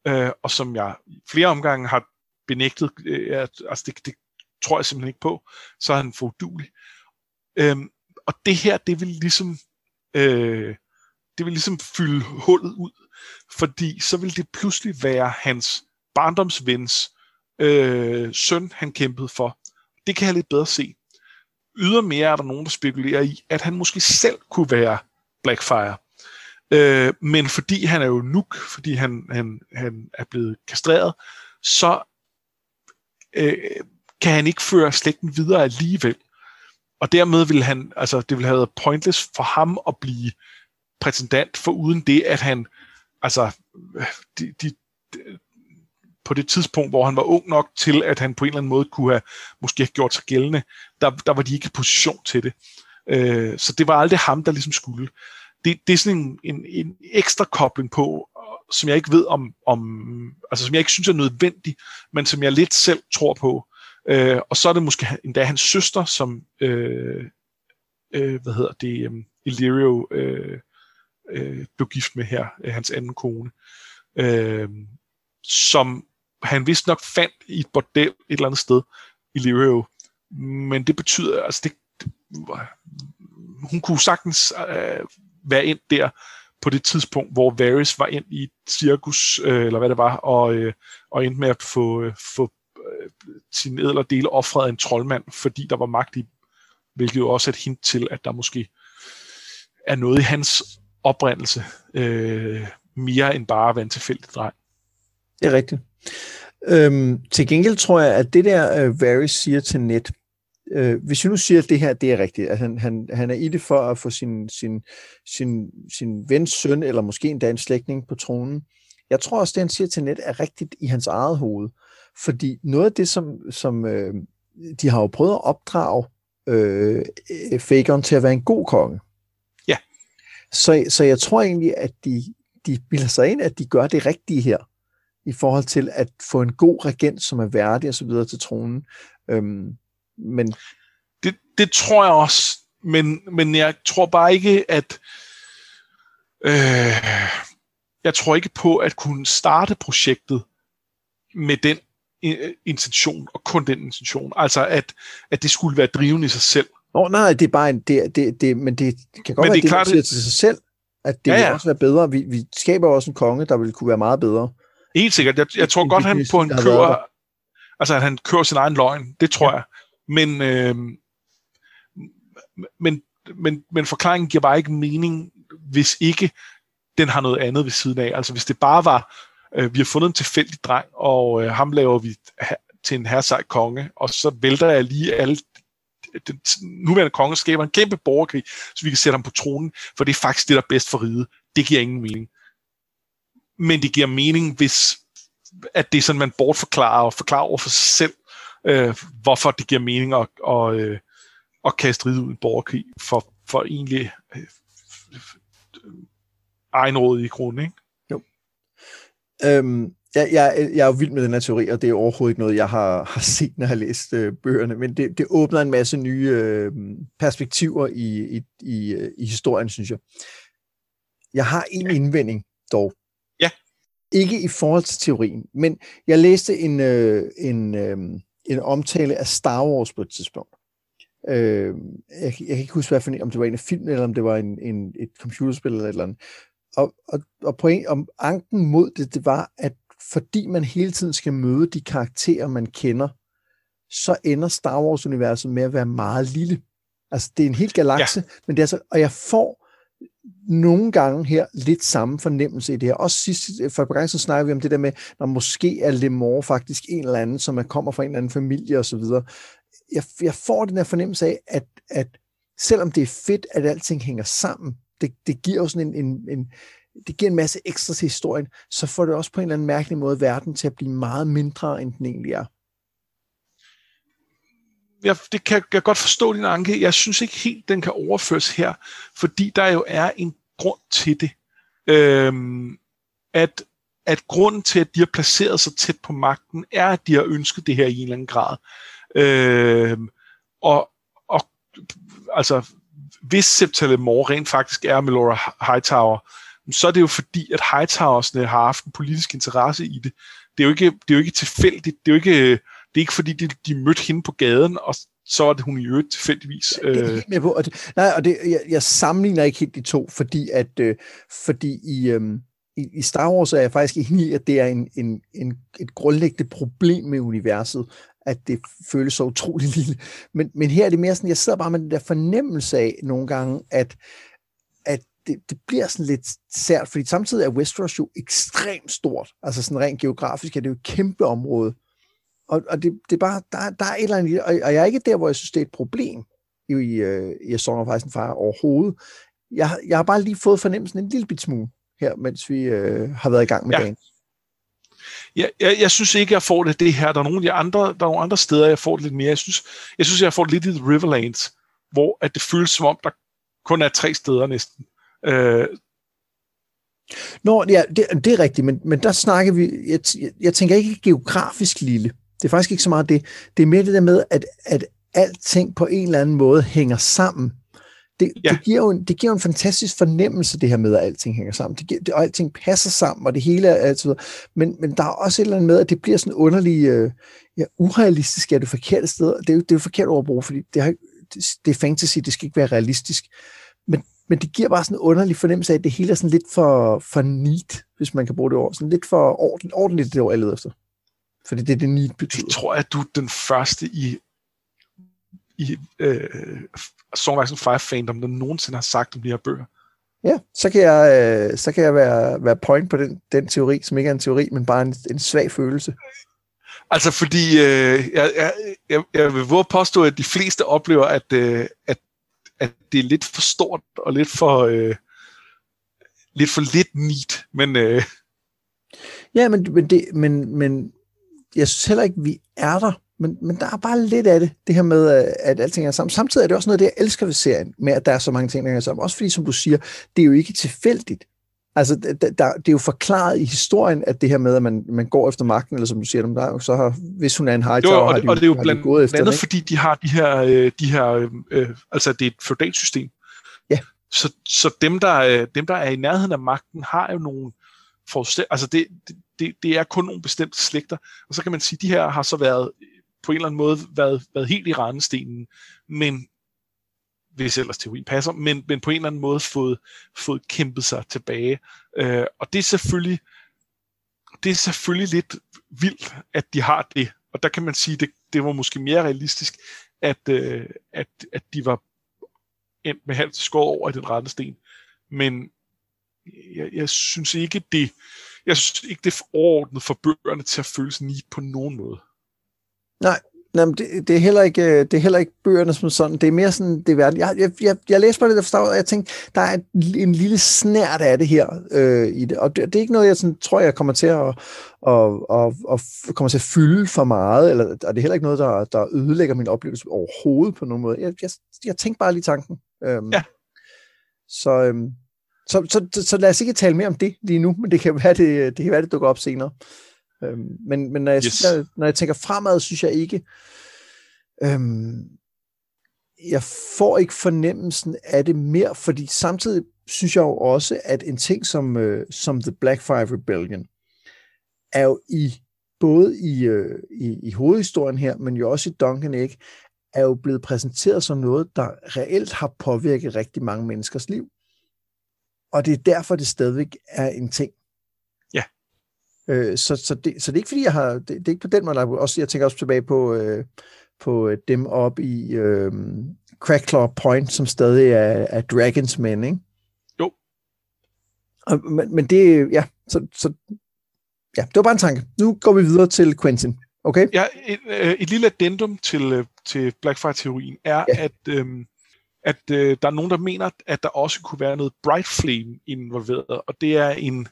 øh, og som jeg flere omgange har benægtet, øh, at, altså det, det tror jeg simpelthen ikke på, så er han fordulig. Øhm, og det her, det vil ligesom, øh, det vil ligesom fylde hullet ud, fordi så vil det pludselig være hans barndomsvens øh, søn, han kæmpede for. Det kan jeg lidt bedre se. Ydermere er der nogen, der spekulerer i, at han måske selv kunne være Blackfire. Øh, men fordi han er jo nuk, fordi han, han, han er blevet kastreret, så øh, kan han ikke føre slægten videre alligevel. Og dermed vil han, altså det vil have været pointless for ham at blive prætendant, for uden det, at han, altså, de, de, de, på det tidspunkt, hvor han var ung nok til, at han på en eller anden måde kunne have måske have gjort sig gældende, der, der var de ikke i position til det. Øh, så det var aldrig ham, der ligesom skulle. Det, det er sådan en, en, en ekstra kobling på, som jeg ikke ved om, om, altså som jeg ikke synes er nødvendig, men som jeg lidt selv tror på. Øh, og så er det måske endda hans søster, som, øh, øh, hvad hedder det, um, Illyrio øh, øh, blev gift med her, øh, hans anden kone, øh, som han vist nok fandt i et bordel et eller andet sted, Illyrio. Men det betyder, altså det, det hun kunne sagtens øh, være ind der, på det tidspunkt, hvor Varys var ind i et cirkus, øh, eller hvad det var, og, øh, og endte med at få, øh, få øh, sin edler dele offret af en troldmand, fordi der var magt i hvilket jo også er et hint til, at der måske er noget i hans oprindelse, øh, mere end bare at være en tilfældig dreng. Det er rigtigt. Øhm, til gengæld tror jeg, at det der øh, Varys siger til Net, øh, hvis vi nu siger, at det her det er rigtigt, at han, han, han er i det for at få sin, sin, sin, sin vens søn, eller måske endda en slægtning på tronen, jeg tror også, det han siger til net, er rigtigt i hans eget hoved. Fordi noget af det, som, som øh, de har jo prøvet at opdrage øh, Fagon til at være en god konge. Ja. Så, så jeg tror egentlig, at de, de bilder sig ind, at de gør det rigtige her, i forhold til at få en god regent, som er værdig og så videre til tronen. Øhm, men det, det tror jeg også, men, men jeg tror bare ikke, at øh, jeg tror ikke på at kunne starte projektet med den intention, og kun den intention. Altså, at, at det skulle være drivende i sig selv. Nå, nej, det er bare en, det, det, det, men det kan godt men være, det, er klart, det til sig selv, at det ja, ja. vil også være bedre. Vi, vi skaber også en konge, der vil kunne være meget bedre. Helt sikkert. Jeg, jeg tror godt, han på en kører, altså at han kører sin egen løgn. Det tror ja. jeg. Men, øh, men, men, men forklaringen giver bare ikke mening, hvis ikke den har noget andet ved siden af. Altså hvis det bare var, øh, vi har fundet en tilfældig dreng, og øh, ham laver vi til en herrsej konge, og så vælter jeg lige alle den nuværende konge skaber en kæmpe borgerkrig, så vi kan sætte ham på tronen, for det er faktisk det, der er bedst for riget. Det giver ingen mening. Men det giver mening, hvis at det er sådan, man bortforklarer og forklarer over for sig selv, øh, hvorfor det giver mening at, og, øh, at kaste riget ud i borgerkrig for, for egentlig øh, egenråd i grunden, ikke? Jo. Øhm, jeg, jeg, jeg er jo vild med den her teori, og det er overhovedet ikke noget, jeg har, har set, når jeg har læst øh, bøgerne, men det, det åbner en masse nye øh, perspektiver i, i, i, øh, i historien, synes jeg. Jeg har en ja. indvending dog. Ja. Ikke i forhold til teorien, men jeg læste en, øh, en, øh, en omtale af Star Wars på et tidspunkt. Øh, jeg, jeg kan ikke huske, hvad om det var en af filmene, eller om det var en, en, et computerspil eller et eller andet. Og, og, og point om anken mod det, det var, at fordi man hele tiden skal møde de karakterer, man kender, så ender Star Wars-universet med at være meget lille. Altså, det er en hel galakse, ja. men det er så, og jeg får nogle gange her lidt samme fornemmelse i det her. Også sidst, øh, for et par gange, så snakker vi om det der med, når måske er Lemore faktisk en eller anden, som er, kommer fra en eller anden familie osv. Jeg, jeg får den her fornemmelse af, at, at selvom det er fedt, at alting hænger sammen, det, det giver jo sådan en, en, en, det giver en masse ekstra til historien, så får det også på en eller anden mærkelig måde verden til at blive meget mindre, end den egentlig er. Jeg, det kan jeg godt forstå din anke. Jeg synes ikke helt, den kan overføres her, fordi der jo er en grund til det. Øhm, at, at grunden til, at de har placeret sig tæt på magten, er, at de har ønsket det her i en eller anden grad. Øhm, og, og altså, hvis Septimus rent faktisk er Melora Hightower, så er det jo fordi, at Hightowersne har haft en politisk interesse i det. Det er jo ikke, det er jo ikke tilfældigt. Det er jo ikke, det er ikke fordi, de, de mødte hende på gaden, og så er det hun i øvrigt tilfældigvis. Øh... Det er helt med på. Og det, nej, og det, jeg, jeg sammenligner ikke helt de to, fordi at øh, fordi i, øh, i, i Star Wars er jeg faktisk enig i, at det er en, en, en, et grundlæggende problem med universet, at det føles så utrolig lille. Men, men her er det mere sådan, jeg sidder bare med den der fornemmelse af nogle gange, at, at det, det bliver sådan lidt sært, fordi samtidig er Westeros jo ekstremt stort. Altså sådan rent geografisk er det jo et kæmpe område. Og, og det, det er bare, der, der er et eller andet, og, og jeg er ikke der, hvor jeg synes, det er et problem i, i, øh, i Song of Ice and Fire overhovedet. Jeg, jeg har bare lige fået fornemmelsen en lille bit smule her, mens vi øh, har været i gang med ja. dagen. Jeg, jeg, jeg synes ikke, jeg får det det her. Der er nogle, de andre, der er nogle andre steder, jeg får det lidt mere. Jeg synes, jeg, synes, jeg får det lidt i The Riverlands, hvor at det føles som om, der kun er tre steder næsten. Øh, Nå, ja, det, det er rigtigt, men, men der snakker vi, jeg, jeg tænker ikke geografisk lille. Det er faktisk ikke så meget det. Det er mere det der med, at, at alting på en eller anden måde hænger sammen. Det, ja. det, giver jo en, det giver jo en fantastisk fornemmelse, det her med, at alting hænger sammen. Det giver, det, og alting passer sammen, og det hele er altid men, men der er også et eller andet med, at det bliver sådan underligt, øh, ja, urealistisk er det forkerte sted. Det er jo, det er jo forkert overbrug, fordi det, har, det, det er fantasy, det skal ikke være realistisk. Men, men det giver bare sådan en underlig fornemmelse af, at det hele er sådan lidt for, for neat, hvis man kan bruge det ord. Sådan lidt for ordentligt, ordentligt det ord, jeg leder efter. Fordi det er det neat betyder. Jeg tror, at du er den første i, i øh, Song of Fire fandom, der nogensinde har sagt om de her bøger. Ja, så kan jeg, øh, så kan jeg være, være point på den, den teori, som ikke er en teori, men bare en, en svag følelse. Altså, fordi øh, jeg, jeg, jeg, jeg vil våge påstå, at de fleste oplever, at, øh, at, at det er lidt for stort og lidt for, øh, lidt for lidt neat, men... Øh... Ja, men, men, det, men, men jeg synes heller ikke, vi er der. Men, men der er bare lidt af det, det her med, at alting er sammen. Samtidig er det også noget, det jeg elsker ved serien, med at der er så mange ting, der er sammen. Også fordi, som du siger, det er jo ikke tilfældigt. Altså, der, der, det er jo forklaret i historien, at det her med, at man, man går efter magten, eller som du siger, der, så har, hvis hun er en hightower, og, har de, og det er jo blandt gået efter andet, fordi de har de her, øh, de her øh, altså det er et feudalt system. Ja. Så, så dem, der, øh, dem, der er i nærheden af magten, har jo nogle forudsæt, altså det, det, det er kun nogle bestemte slægter, og så kan man sige, at de her har så været på en eller anden måde været, været helt i randestenen, men hvis ellers teorien passer, men, men på en eller anden måde fået, fået kæmpet sig tilbage. Øh, og det er selvfølgelig det er selvfølgelig lidt vildt, at de har det. Og der kan man sige, det, det var måske mere realistisk, at, øh, at, at de var endt med halvt skår over i den rette sten. Men jeg, jeg synes ikke, det jeg synes ikke, det er overordnet for bøgerne til at føles ni på nogen måde. Nej, Jamen, det, det, er heller ikke, øh, det er heller ikke bøgerne som sådan. Det er mere sådan, det er verden. Jeg, jeg, jeg, jeg læste bare det der forstår, og jeg tænkte, der er en, en lille snært af det her øh, i det. Og det, det er ikke noget, jeg sådan, tror, jeg kommer til at, og, og, og kommer til at fylde for meget, eller, og det er heller ikke noget, der, der ødelægger min oplevelse overhovedet på nogen måde. Jeg, jeg, jeg tænkte bare lige tanken. Øhm, ja. Så, øhm, så, så, så, lad os ikke tale mere om det lige nu, men det kan være, det, det, kan være, det dukker op senere. Øhm, men men når, jeg, yes. jeg, når jeg tænker fremad, synes jeg ikke, øhm, jeg får ikke fornemmelsen af det mere, fordi samtidig synes jeg jo også, at en ting som, øh, som The Blackfire Rebellion er jo i både i, øh, i, i hovedhistorien her, men jo også i Duncan Egg, er jo blevet præsenteret som noget, der reelt har påvirket rigtig mange menneskers liv. Og det er derfor, det stadigvæk er en ting. Øh, så, så, det, så det er ikke fordi, jeg har... Det, det er ikke på den måde, også, jeg tænker også tilbage på, øh, på øh, dem op i øh, Crackclaw Point, som stadig er, er Dragons Men, ikke? Jo. Og, men, men det, ja, så, så, ja, det var bare en tanke. Nu går vi videre til Quentin. Okay? Ja, et, øh, et lille addendum til, øh, til Blackfire-teorien er, ja. at, øhm, at øh, der er nogen, der mener, at der også kunne være noget Bright Flame involveret, og det er en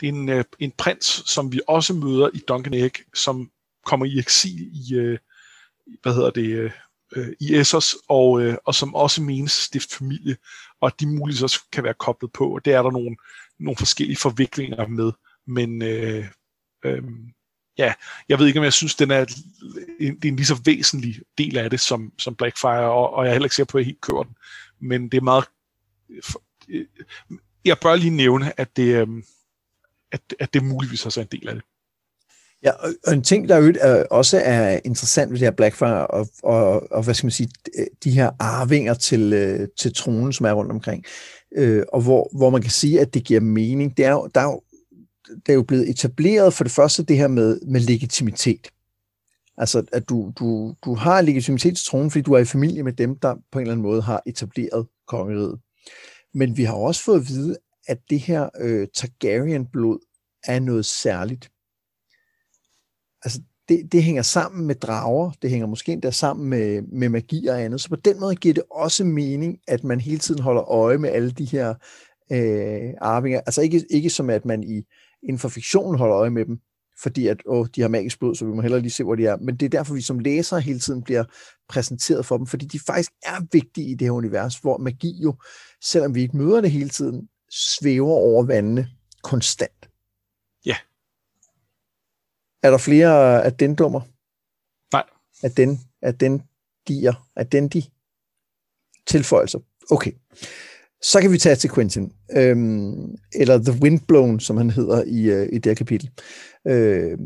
det er en, øh, en prins, som vi også møder i Duncan Egg, som kommer i eksil i, øh, hvad hedder det, øh, øh i Essos, og, øh, og som også menes stift familie, og at de muligvis også kan være koblet på, og det er der nogle, nogle forskellige forviklinger med, men øh, øh, ja, jeg ved ikke, om jeg synes, den er, en, det er en lige så væsentlig del af det, som, som Blackfire, og, og jeg er heller ikke sikker på, at jeg helt kører den, men det er meget, øh, jeg bør lige nævne, at det, øh, at, at det muligvis også er en del af det. Ja, og en ting, der jo øh, også er interessant ved det her Blackfire, og, og, og hvad skal man sige, de her arvinger til, til tronen, som er rundt omkring, øh, og hvor, hvor man kan sige, at det giver mening, det er jo, der er jo, det er jo blevet etableret for det første det her med, med legitimitet. Altså, at du, du, du har legitimitet til tronen, fordi du er i familie med dem, der på en eller anden måde har etableret kongeriget. Men vi har også fået at vide, at det her øh, Targaryen-blod er noget særligt. Altså, det, det hænger sammen med drager, det hænger måske endda sammen med, med magi og andet, så på den måde giver det også mening, at man hele tiden holder øje med alle de her øh, arvinger. Altså ikke, ikke som at man i, inden for fiktionen holder øje med dem, fordi at åh, de har magisk blod, så vi må hellere lige se, hvor de er. Men det er derfor, vi som læsere hele tiden bliver præsenteret for dem, fordi de faktisk er vigtige i det her univers, hvor magi jo, selvom vi ikke møder det hele tiden, svæver over vandene konstant. Ja. Er der flere af den dummer? Nej. Af den, af den dier, af den de tilføjelser. Okay. Så kan vi tage til Quentin, øhm, eller The Windblown, som han hedder i, øh, i det her kapitel. Øh,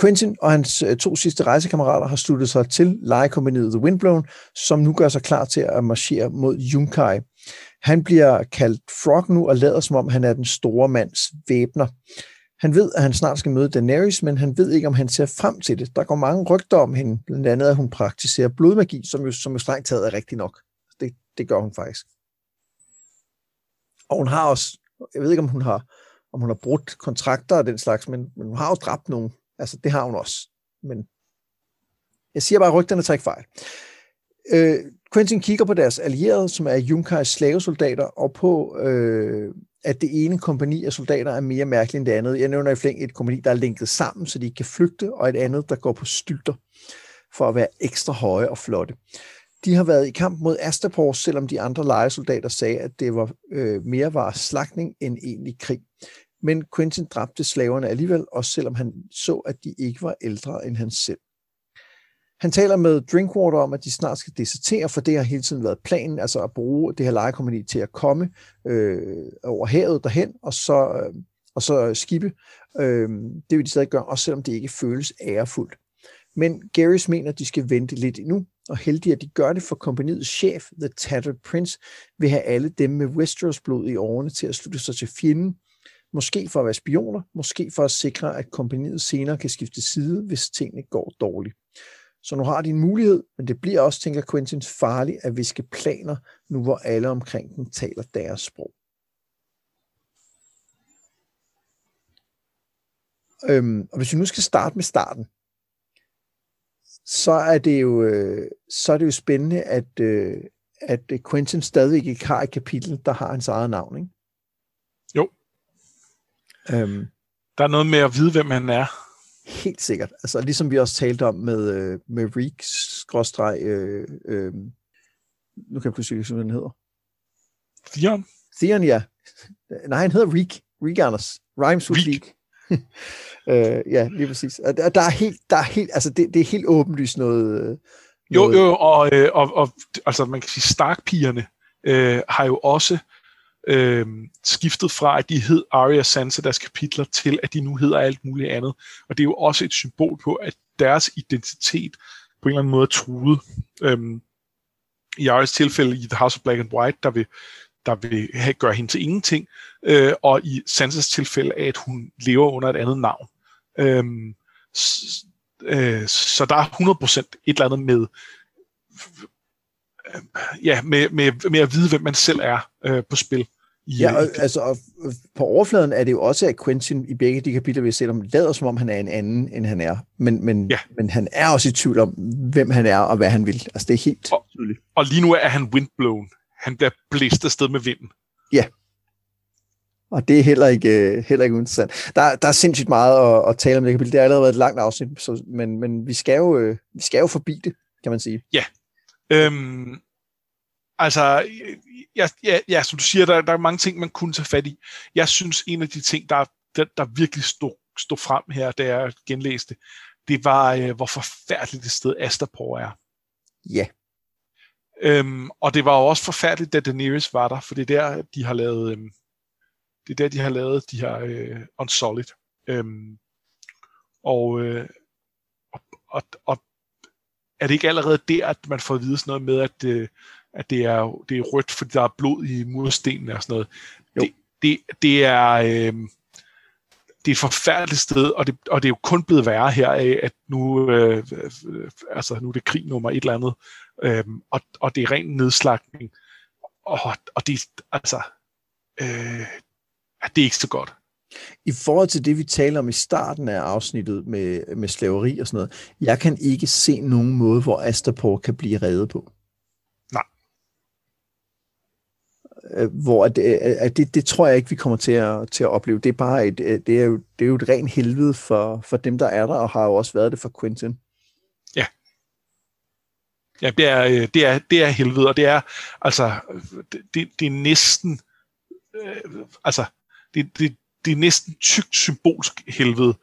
Quentin og hans øh, to sidste rejsekammerater har sluttet sig til lejekompaniet The Windblown, som nu gør sig klar til at marchere mod Yunkai. Han bliver kaldt Frog nu og lader som om, han er den store mands væbner. Han ved, at han snart skal møde Daenerys, men han ved ikke, om han ser frem til det. Der går mange rygter om hende, blandt andet, at hun praktiserer blodmagi, som jo, som jo strengt taget er rigtigt nok. Det, det gør hun faktisk. Og hun har også, jeg ved ikke, om hun har, om hun har brudt kontrakter og den slags, men, men hun har jo dræbt nogen. Altså, det har hun også. Men Jeg siger bare, at rygterne tager ikke fejl. Øh, Quentin kigger på deres allierede, som er Junkers slavesoldater, og på, øh, at det ene kompani af soldater er mere mærkeligt end det andet. Jeg nævner i flæng et kompani, der er linket sammen, så de ikke kan flygte, og et andet, der går på stylter for at være ekstra høje og flotte. De har været i kamp mod Astapor, selvom de andre lejesoldater sagde, at det var øh, mere var slagtning end egentlig krig. Men Quentin dræbte slaverne alligevel, også selvom han så, at de ikke var ældre end han selv. Han taler med Drinkwater om, at de snart skal desertere, for det har hele tiden været planen, altså at bruge det her lejekompani til at komme øh, over havet derhen, og så, øh, og så skibe. Øh, det vil de stadig gøre, også selvom det ikke føles ærefuldt. Men Garys mener, at de skal vente lidt endnu, og heldig at de gør det, for kompaniets chef, The Tattered Prince, vil have alle dem med Westeros blod i årene til at slutte sig til fjenden, måske for at være spioner, måske for at sikre, at kompaniet senere kan skifte side, hvis tingene går dårligt. Så nu har de en mulighed, men det bliver også, tænker Quentin, farligt at viske planer, nu hvor alle omkring dem taler deres sprog. Øhm, og hvis vi nu skal starte med starten, så er det jo, øh, så er det jo spændende, at, øh, at Quentin stadig ikke har et kapitel, der har hans eget navn, ikke? Jo. Øhm, der er noget med at vide, hvem han er. Helt sikkert. Altså ligesom vi også talte om med, øh, med Reek, skråstreg, øh, øh, nu kan jeg pludselig ikke hvad den hedder. Theon? Theon, ja. Nej, han hedder Reek. Reek Anders. Rhymes with Reek. øh, ja, lige præcis. Og der, der er helt, der er helt, altså det, det er helt åbenlyst noget... Øh, jo, jo, og, øh, og, og altså man kan sige, Stark-pigerne øh, har jo også øh, skiftet fra, at de hed Arya Sansa deres kapitler, til at de nu hedder alt muligt andet. Og det er jo også et symbol på, at deres identitet på en eller anden måde er truet. Øh, I Aryas tilfælde i The House of Black and White, der vil, der vil have, gøre hende til ingenting, øh, og i Sansas tilfælde, at hun lever under et andet navn. Øh, s, øh, så der er 100% et eller andet med ja, med, med, med at vide, hvem man selv er øh, på spil. I, ja, og, altså og på overfladen er det jo også, at Quentin i begge de kapitler, vi har set om, lader som om han er en anden, end han er. Men, men, ja. men han er også i tvivl om, hvem han er og hvad han vil. Altså det er helt og, tydeligt. Og lige nu er han windblown. Han bliver blæst afsted med vinden. Ja. Og det er heller ikke, heller ikke interessant. Der, der er sindssygt meget at, at tale om det kapitel. Det har allerede været et langt afsnit, så, men, men vi, skal jo, øh, vi skal jo forbi det, kan man sige. Ja. Øhm, altså, ja, ja, ja, som du siger, der, der er mange ting, man kunne tage fat i. Jeg synes, en af de ting, der, der, der virkelig stod, stod frem her, da jeg genlæste, det var, øh, hvor forfærdeligt det sted Astapor er. Ja. Øhm, og det var jo også forfærdeligt, da Daenerys var der, for det er der, de har lavet, øhm, det er der, de har lavet de her øh, Unsolid. Øhm, og, øh, og, og, og er det ikke allerede der, at man får at vide sådan noget med, at, øh, at det, er, det er rødt, fordi der er blod i murstenene og sådan noget. Det, det, det er... Øh, det er et forfærdeligt sted, og det, og det er jo kun blevet værre her af, at nu, øh, øh, altså, nu er det krig nummer et eller andet, øh, og, og det er ren nedslagning. Og, og det, altså, øh, det er ikke så godt. I forhold til det, vi taler om i starten af afsnittet med, med slaveri og sådan noget, jeg kan ikke se nogen måde, hvor Astapor kan blive reddet på. Nej. Øh, hvor at, at det, det tror jeg ikke, vi kommer til at, til at opleve. Det er bare et, det er jo, det er jo et rent helvede for, for dem, der er der, og har jo også været det for Quentin. Ja. Det er, øh, det er, det er helvede, og det er, altså, det, det er næsten, øh, altså, det, det, det er næsten tykt symbolsk helvede.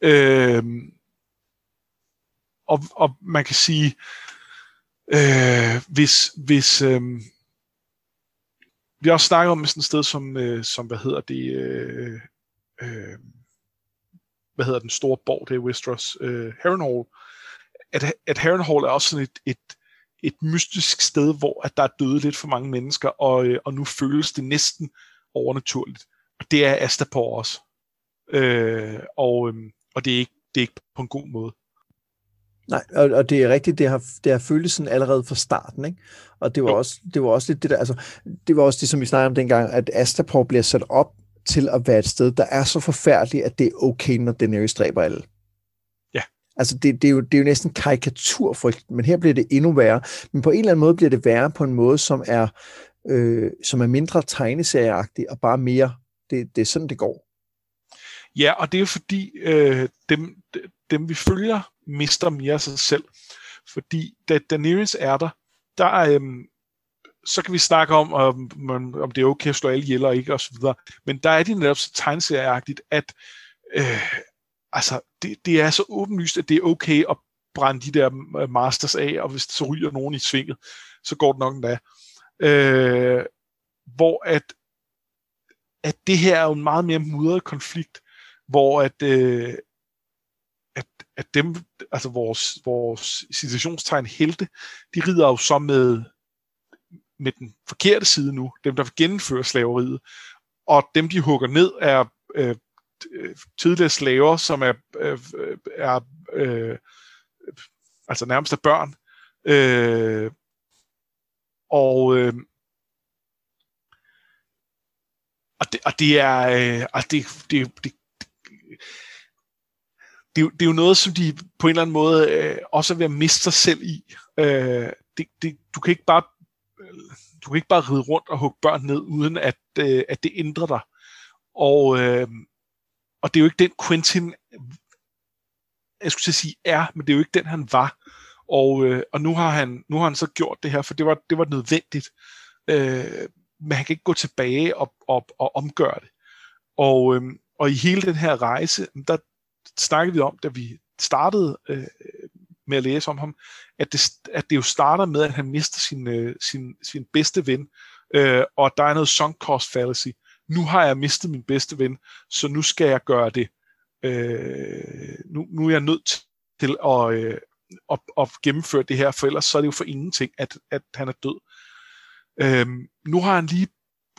Øh, og, og man kan sige, øh, hvis, hvis øh, vi har også snakket om sådan et sted som, øh, som hvad hedder det, øh, øh, hvad hedder den store borg, det er Westeros, øh, Harrenhal, at, at Harrenhal er også sådan et, et, et mystisk sted, hvor at der er døde lidt for mange mennesker, og, øh, og nu føles det næsten overnaturligt. Og det er Astapor også. Øh, og, øh, og det er, ikke, det er ikke på en god måde. Nej, og, og det er rigtigt, det har, det har føltes sådan allerede fra starten, ikke? Og det var, også, det var også lidt det der, altså, det var også det, som vi snakkede om dengang, at Astapor bliver sat op til at være et sted, der er så forfærdeligt, at det er okay, når Daenerys dræber alle. Altså, det, det, er jo, det er jo næsten karikaturfrygt, men her bliver det endnu værre. Men på en eller anden måde bliver det værre på en måde, som er, øh, som er mindre tegneserieagtig og bare mere, det, det er sådan, det går. Ja, og det er jo fordi, øh, dem, dem vi følger, mister mere af sig selv. Fordi da Daenerys er der, der øh, så kan vi snakke om, om, om det er okay at slå alle ihjel og ikke, osv. Men der er det netop så tegneserieagtigt, at øh, altså, det, det er så åbenlyst, at det er okay at brænde de der øh, masters af, og hvis så ryger nogen i svinget, så går det nok endda. Øh, hvor at, at det her er jo en meget mere mudret konflikt, hvor at, øh, at, at dem, altså vores, vores situationstegn helte, de rider jo så med, med den forkerte side nu, dem der vil gennemføre slaveriet, og dem de hugger ned er øh, Øh, tidligere slaver, som er, øh, er øh, altså nærmest af børn. Øh, og øh, og det, og det er øh, og det, det, det, det, det er jo noget, som de på en eller anden måde øh, også er ved at miste sig selv i. Øh, det, det, du kan ikke bare du kan ikke bare ride rundt og hugge børn ned, uden at, øh, at det ændrer dig. Og, øh, og det er jo ikke den Quentin, jeg skulle sige er, men det er jo ikke den, han var. Og, øh, og nu, har han, nu har han så gjort det her, for det var, det var nødvendigt. Øh, men han kan ikke gå tilbage og, og, og omgøre det. Og, øh, og i hele den her rejse, der snakkede vi om, da vi startede øh, med at læse om ham, at det, at det jo starter med, at han mister sin, øh, sin, sin bedste ven, øh, og der er noget sunk cost fallacy. Nu har jeg mistet min bedste ven, så nu skal jeg gøre det. Øh, nu, nu er jeg nødt til at, øh, at, at gennemføre det her, for ellers så er det jo for ingenting, at, at han er død. Øh, nu har han lige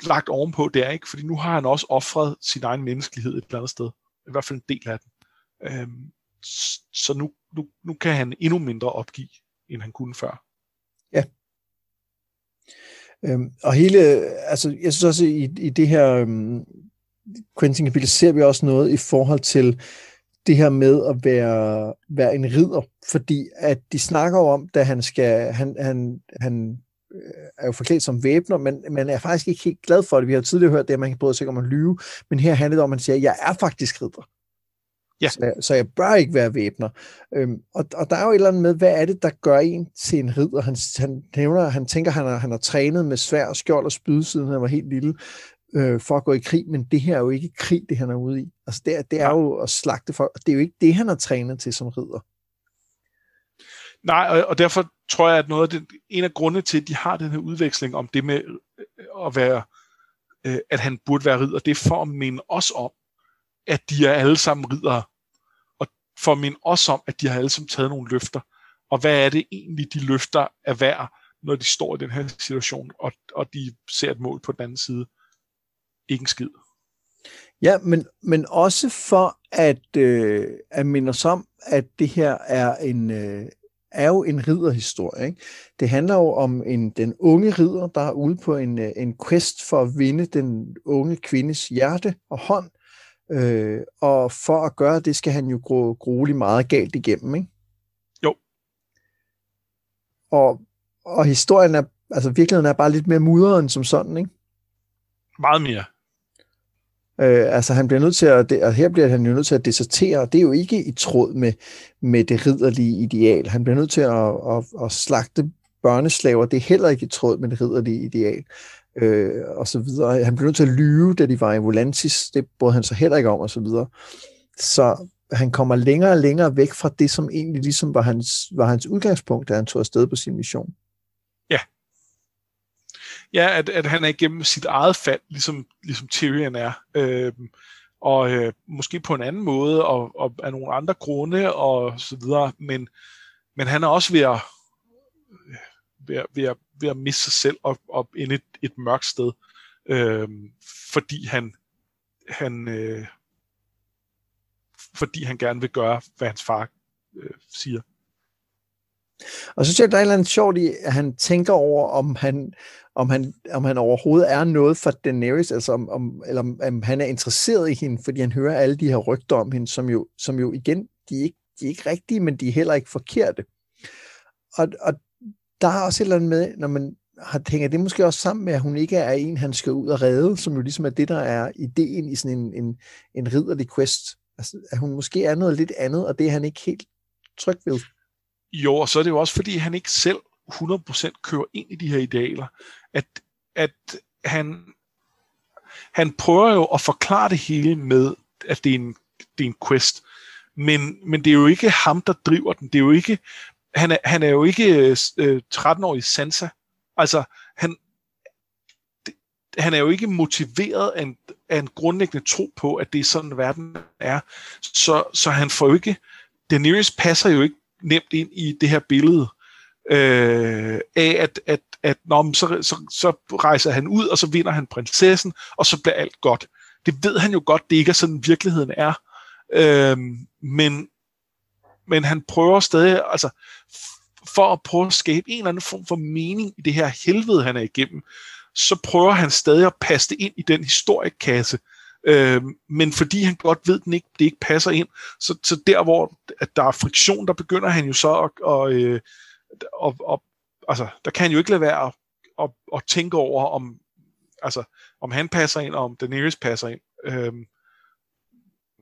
lagt ovenpå der, ikke? fordi nu har han også offret sin egen menneskelighed et eller andet sted. I hvert fald en del af den. Øh, så nu, nu, nu kan han endnu mindre opgive, end han kunne før. Ja. Øhm, og hele, altså jeg synes også, i, i det her øhm, Quentin kapitel ser vi også noget i forhold til det her med at være, være en ridder, fordi at de snakker om, da han skal, han, han, han øh, er jo forklædt som væbner, men man er faktisk ikke helt glad for det. Vi har tidligere hørt det, at man kan bryde sig om at lyve, men her handler det om, at man siger, at jeg er faktisk ridder. Ja. Så, jeg, så jeg bør ikke være væbner. Øhm, og, og der er jo et eller andet med, hvad er det, der gør en til en ridder? Han, han nævner, han tænker, han har, han har trænet med svær og skjold og spyd, siden han var helt lille, øh, for at gå i krig, men det her er jo ikke krig, det han er ude i. Altså det, det er jo at slagte folk, og det er jo ikke det, han har trænet til som ridder. Nej, og, og derfor tror jeg, at noget af det, en af grundene til, at de har den her udveksling om det med øh, at være, øh, at han burde være ridder, det er for at minde os om, at de er alle sammen riddere for at minde os om, at de har alle sammen taget nogle løfter. Og hvad er det egentlig, de løfter er værd, når de står i den her situation, og, og de ser et mål på den anden side? Ikke en skid. Ja, men, men også for at, øh, at minde os om, at det her er en, øh, er jo en ridderhistorie. Ikke? Det handler jo om en, den unge ridder, der er ude på en, øh, en quest for at vinde den unge kvindes hjerte og hånd, Øh, og for at gøre det, skal han jo gå grueligt meget galt igennem, ikke? Jo. Og, og historien er, altså virkeligheden er bare lidt mere mudret end som sådan, ikke? Meget mere. Øh, altså han bliver nødt til at, og her bliver han jo nødt til at desertere, og det er jo ikke i tråd med, med det ridderlige ideal. Han bliver nødt til at, at, at slagte børneslaver, det er heller ikke i tråd med det ridderlige ideal øh, og så videre. Han blev nødt til at lyve, da de var i Volantis. Det brød han så heller ikke om, og så videre. Så han kommer længere og længere væk fra det, som egentlig ligesom var hans, var hans udgangspunkt, da han tog afsted på sin mission. Ja. Ja, at, at han er igennem sit eget fald, ligesom, ligesom Tyrion er. Øh, og øh, måske på en anden måde, og, og af nogle andre grunde, og så videre. Men, men han er også ved at, ved, at, ved, at, ved at miste sig selv og, og ind et, et mørkt sted, øh, fordi han, han øh, fordi han gerne vil gøre, hvad hans far øh, siger. Og så synes jeg, der er et eller andet sjovt i, at han tænker over, om han, om han, om han overhovedet er noget for Daenerys, altså om, om, eller om, om han er interesseret i hende, fordi han hører alle de her rygter om hende, som jo, som jo igen, de er, ikke de er ikke rigtige, men de er heller ikke forkerte. Og, og der er også et eller andet med, når man har, tænker det måske også sammen med, at hun ikke er en, han skal ud og redde, som jo ligesom er det, der er ideen i sådan en, en, en ridderlig quest. Altså, at hun måske er noget lidt andet, og det er han ikke helt tryg ved. Jo, og så er det jo også, fordi han ikke selv 100% kører ind i de her idealer. At, at han, han prøver jo at forklare det hele med, at det er en, det er en quest. Men, men det er jo ikke ham, der driver den. Det er jo ikke, han, er, han er jo ikke øh, øh 13-årig Sansa. Altså, han, det, han er jo ikke motiveret af en, af en grundlæggende tro på, at det er sådan, verden er. Så, så han får jo ikke... Daenerys passer jo ikke nemt ind i det her billede øh, af, at, at, at nå, så, så, så rejser han ud, og så vinder han prinsessen, og så bliver alt godt. Det ved han jo godt, det ikke er sådan, virkeligheden er. Øh, men, men han prøver stadig, altså for at prøve at skabe en eller anden form for mening i det her helvede, han er igennem, så prøver han stadig at passe det ind i den historiekasse. Øh, men fordi han godt ved, at den ikke, det ikke passer ind, så, så der, hvor at der er friktion, der begynder han jo så at, og, øh, og, og, altså, der kan han jo ikke lade være at, at, at tænke over, om, altså, om han passer ind, og om Daenerys passer ind. Øh,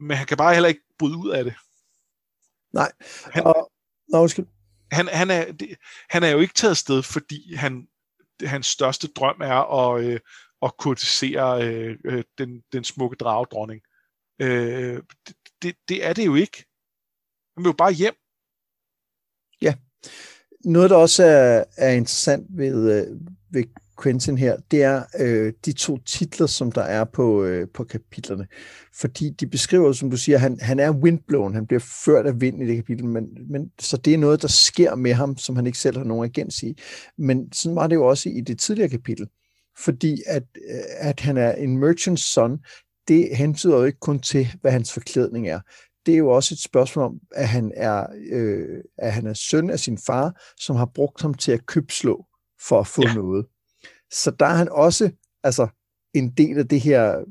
men han kan bare heller ikke bryde ud af det. Nej, han, og, nå, undskyld. Han, han, er, han er jo ikke taget sted, fordi han, hans største drøm er at, øh, at kurtisere øh, øh, den, den smukke dragedronning. Øh, det, det, det er det jo ikke. Han vil jo bare hjem. Ja. Noget, der også er, er interessant ved, øh, ved Quentin her, det er øh, de to titler, som der er på, øh, på kapitlerne. Fordi de beskriver, som du siger, han, han er windblown, han bliver ført af vind i det kapitel, men, men, så det er noget, der sker med ham, som han ikke selv har nogen agens i. Men sådan var det jo også i det tidligere kapitel. Fordi at, øh, at han er en merchant's son, det hentyder jo ikke kun til, hvad hans forklædning er. Det er jo også et spørgsmål om, at han er, øh, at han er søn af sin far, som har brugt ham til at købslå for at få ja. noget. Så der er han også altså, en del af det her,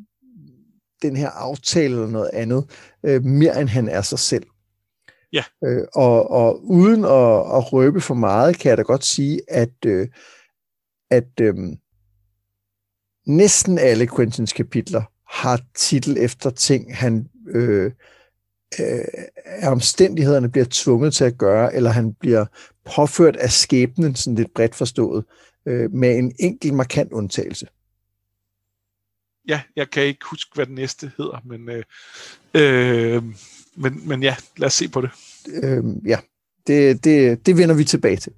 den her aftale eller noget andet, øh, mere end han er sig selv. Ja. Øh, og, og uden at, at røbe for meget, kan jeg da godt sige, at, øh, at øh, næsten alle Quentins kapitler har titel efter ting, han øh, øh, omstændighederne bliver tvunget til at gøre, eller han bliver påført af skæbnen, sådan lidt bredt forstået øh, med en enkelt markant undtagelse. Ja, jeg kan ikke huske, hvad den næste hedder, men, øh, øh, men, men ja, lad os se på det. Øh, ja, det, det, det vender vi tilbage til.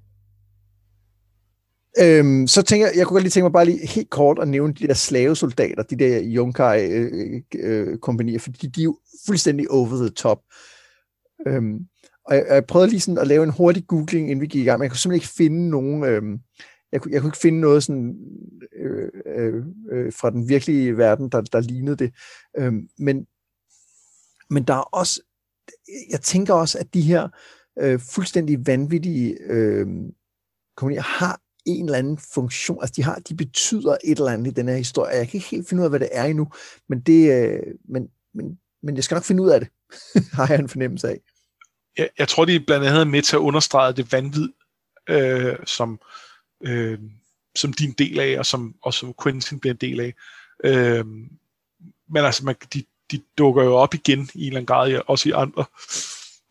Øhm, så tænker jeg, jeg kunne godt lige tænke mig bare lige helt kort at nævne de der slavesoldater, de der Yonkai-kompanier, øh, øh, fordi de er jo fuldstændig over the top. Øhm, og jeg, jeg prøvede lige sådan at lave en hurtig googling, inden vi gik i gang, men jeg kunne simpelthen ikke finde nogen, øhm, jeg, kunne, jeg kunne ikke finde noget sådan, øh, øh, øh, fra den virkelige verden, der, der lignede det. Øh, men, men der er også, jeg tænker også, at de her øh, fuldstændig vanvittige øh, kompanier har en eller anden funktion, altså de har, de betyder et eller andet i den her historie. Jeg kan ikke helt finde ud af, hvad det er endnu, men det, øh, men, men, men jeg skal nok finde ud af det, har jeg en fornemmelse af. Jeg, jeg tror, de blandt andet er med til at understrege det vanvid, øh, som, øh, øh, som din del af, og som, og som Quentin bliver en del af. Øh, men altså, man, de, de dukker jo op igen i en eller anden grad, også i andre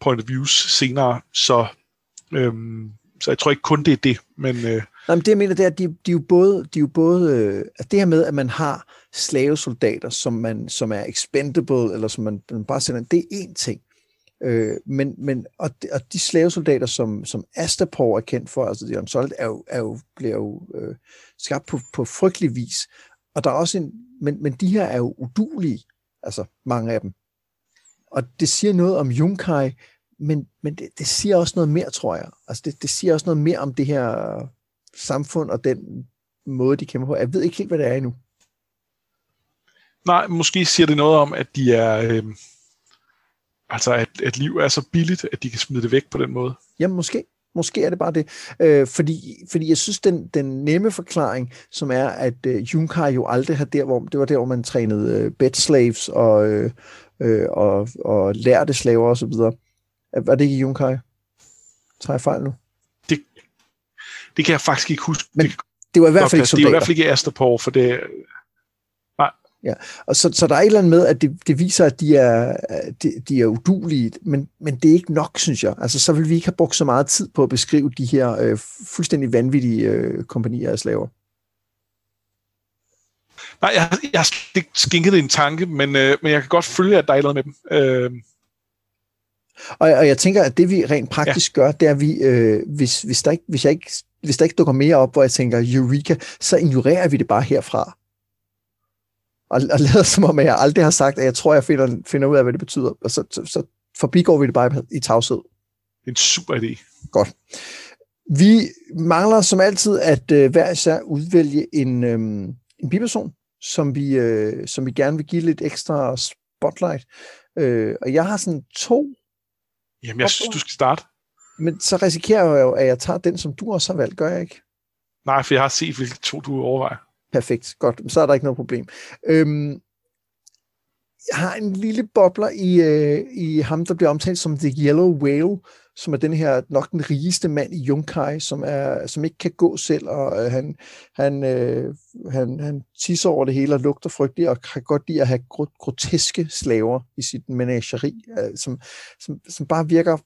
point of views senere, så, øh, så jeg tror ikke kun det er det, men... Øh, Nej, men det jeg mener, det er, at de, de er jo både, de er jo både øh, at det her med, at man har slavesoldater, som, man, som er expendable, eller som man, man bare sender, det er én ting. Øh, men, men, og, de, og de slavesoldater, som, som Astapor er kendt for, altså de Unsolid, er jo, er jo, bliver jo øh, skabt på, på frygtelig vis. Og der er også en, men, men de her er jo udulige, altså mange af dem. Og det siger noget om Junkai, men, men det, det siger også noget mere, tror jeg. Altså det, det siger også noget mere om det her samfund og den måde, de kæmper på. Jeg ved ikke helt, hvad det er endnu. Nej, måske siger det noget om, at de er... Øh Altså, at, at liv er så billigt, at de kan smide det væk på den måde. Jamen, måske. Måske er det bare det. Øh, fordi, fordi jeg synes, den, den nemme forklaring, som er, at øh, Junkai jo aldrig har der, hvor, det var der, hvor man trænede øh, bed slaves og, øh, øh, og, og lærte slaver osv., Var det ikke Junkai? Tager jeg fejl nu? Det, det kan jeg faktisk ikke huske. Men det, det var i hvert fald ikke det er i soldater. hvert fald ikke Astapor, for det, Og så, så der er et eller andet med, at det, det viser, at de er, de, de er udulige, men, men det er ikke nok, synes jeg. Altså, så vil vi ikke have brugt så meget tid på at beskrive de her øh, fuldstændig vanvittige øh, kompanier af slaver. Nej, jeg, jeg har ikke skænket det en tanke, men, øh, men jeg kan godt følge, at der er et eller andet med dem. Øh, Og, og jeg tænker, at det vi rent praktisk ja. gør, det er, at vi, øh, hvis, hvis, der ikke, hvis, jeg ikke, hvis der ikke dukker mere op, hvor jeg tænker Eureka, så ignorerer vi det bare herfra. Og, og lader som om, at jeg aldrig har sagt, at jeg tror, jeg finder, finder ud af, hvad det betyder. Og så, så, så forbigår vi det bare i tavshed. en super idé. Godt. Vi mangler som altid at øh, hver især udvælge en, øh, en biperson, som vi, øh, som vi gerne vil give lidt ekstra spotlight. Øh, og jeg har sådan to, Jamen, jeg synes, du skal starte. men så risikerer jeg jo, at jeg tager den, som du også har valgt, gør jeg ikke? Nej, for jeg har set, hvilke to du overvejer. Perfekt, godt. Så er der ikke noget problem. Øhm, jeg har en lille bobler i, øh, i ham, der bliver omtalt som The Yellow Whale, som er den her nok den rigeste mand i Yunkai, som, er, som ikke kan gå selv, og øh, han, han, øh, han, han tisser over det hele og lugter frygteligt, og kan godt lide at have groteske slaver i sit menageri, øh, som, som, som bare virker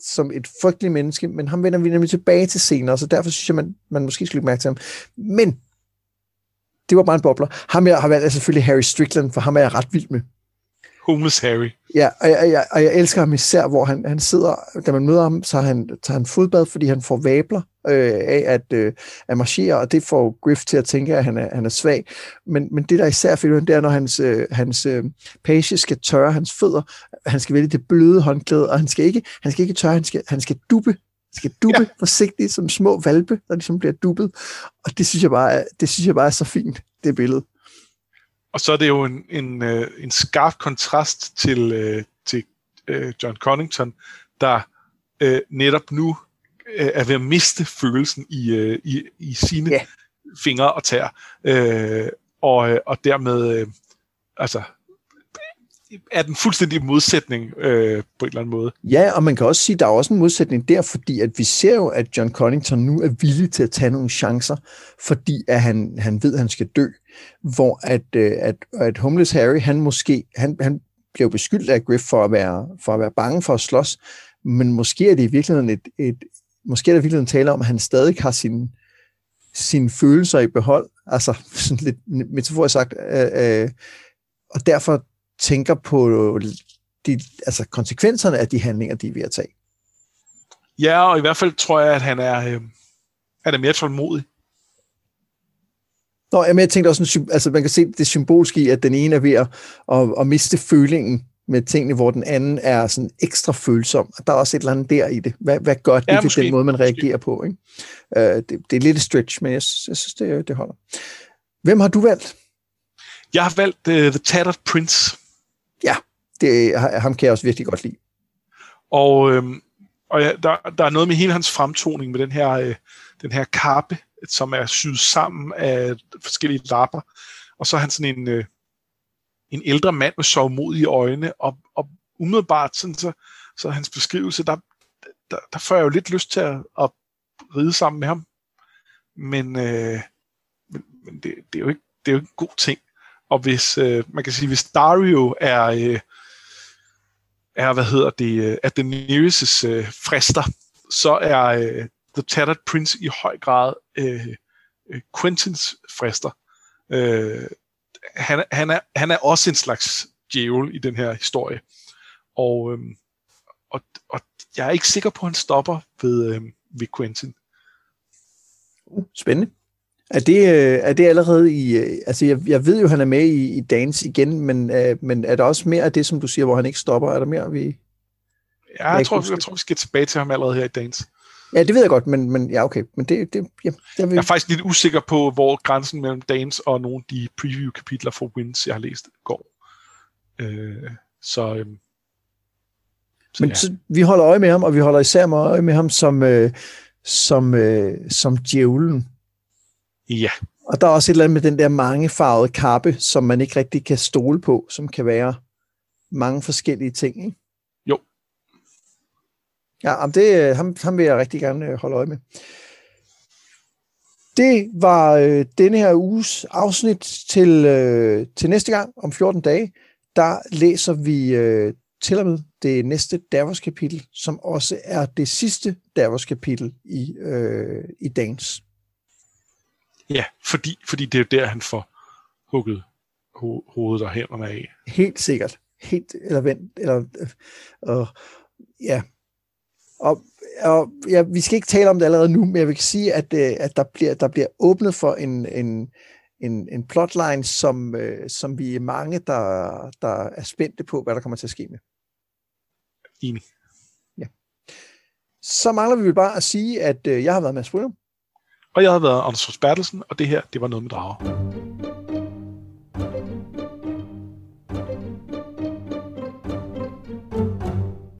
som et frygteligt menneske, men ham vender vi nemlig tilbage til senere, så derfor synes jeg, man, man måske skulle lægge mærke til ham. Men det var bare en bobler. Ham jeg har valgt er selvfølgelig Harry Strickland, for ham er jeg ret vild med. Homeless Harry. Ja, og jeg, jeg, og jeg elsker ham især, hvor han, han sidder, da man møder ham, så han, tager han fodbad, fordi han får vabler øh, af at, øh, at marchere, og det får Griff til at tænke, at han er, han er svag. Men, men det, der især er fedt, det er, når hans, øh, hans øh, page skal tørre hans fødder, han skal vælge det bløde håndklæde, og han skal ikke, han skal ikke tørre, han skal, han skal han skal dubbe ja. forsigtigt, som små valpe, der ligesom bliver dubbet. Og det synes jeg bare, er- det synes jeg bare er så fint, det billede. Og så er det jo en, en, øh, en skarp kontrast til, øh, til øh, John Connington, der netop nu er ved at miste følelsen i, i, i sine Ja. fingre og tær. Og, og dermed altså, er den fuldstændig modsætning øh, på en eller anden måde. Ja, og man kan også sige, at der er også en modsætning der, fordi at vi ser jo, at John Connington nu er villig til at tage nogle chancer, fordi at han, han ved, at han skal dø. Hvor at, øh, at, at Homeless Harry, han måske, han, han bliver jo beskyldt af Griff for at, være, for at være bange for at slås, men måske er det i virkeligheden et, et måske er der i virkeligheden tale om, at han stadig har sine sine følelser i behold, altså sådan lidt metaforisk sagt, øh, øh, og derfor tænker på de, altså konsekvenserne af de handlinger, de er ved at tage. Ja, og i hvert fald tror jeg, at han er, øh, han er mere tålmodig. Nå, men jeg tænkte også, sådan, altså man kan se det symbolske i, at den ene er ved at, at, at miste følingen med tingene, hvor den anden er sådan ekstra følsom. Der er også et eller andet der i det. Hvad, hvad gør det Ja, ved den måde, man reagerer Måske. på? Ikke? Uh, det, det er lidt et stretch, men jeg, jeg synes, det, det holder. Hvem har du valgt? Jeg har valgt uh, The Tattered Prince. Det, ham kan jeg også virkelig godt lide. Og, øh, og ja, der, der er noget med hele hans fremtoning med den her, øh, den her kappe, som er syet sammen af forskellige lapper. Og så er han sådan en, øh, en ældre mand med sovmodige øjne, og, og umiddelbart sådan, så, så hans beskrivelse, der, der, der får jeg jo lidt lyst til at, at ride sammen med ham. Men, øh, men, men det, det, er jo ikke, det er jo ikke en god ting. Og hvis, øh, man kan sige, hvis Dario er, øh, er, hvad hedder det, øh, at Daenerys' øh, frister, så er øh, The Tattered Prince i høj grad øh, øh, Quentins frister. Øh, han, han, er, han er også en slags djævel i den her historie. Og, øh, og, og jeg er ikke sikker på, at han stopper ved, øh, ved Quentin. Uh, spændende. Er det, øh, er det allerede i... øh, Altså, jeg, jeg ved jo, han er med i, i Dance igen, men, øh, men er der også mere af det, som du siger, hvor han ikke stopper? Er der mere, vi... Ja, Jeg jeg, tror, jeg tror, vi skal tilbage til ham allerede her i dagens. Ja, det ved jeg godt, men, men ja, okay. Men det, det ja, jeg vil, Jeg er faktisk lidt usikker på, hvor grænsen mellem Danes og nogle af de preview-kapitler for Wins, jeg har læst, går. Øh, så, øhm, så Men ja. så, vi holder øje med ham, og vi holder især med øje med ham som, øh, som, øh, som djævlen. Ja, Og der er også et eller andet med den der mangefarvede kappe, som man ikke rigtig kan stole på, som kan være mange forskellige ting. Ikke? Ja, om det, øh, ham, ham vil jeg rigtig gerne øh, holde øje med. Det var øh, denne her uges afsnit til, øh, til næste gang om 14 dage. Der læser vi øh, til og med det næste Davos-kapitel, som også er det sidste Davos-kapitel i, øh, i dagens. Ja, fordi, fordi det er der, han får hugget ho- hovedet og hænderne af. Helt sikkert. Helt, eller vent, eller, øh, øh, ja. Og, og ja, vi skal ikke tale om det allerede nu, men jeg vil sige, at, øh, at der, bliver, der bliver åbnet for en, en, en, en plotline, som, øh, som vi er mange, der, der er spændte på, hvad der kommer til at ske med. Enig. Ja. Så mangler vi bare at sige, at øh, jeg har været Mads Brynum. Og jeg har været Anders Bertelsen, og det her, det var noget med drager.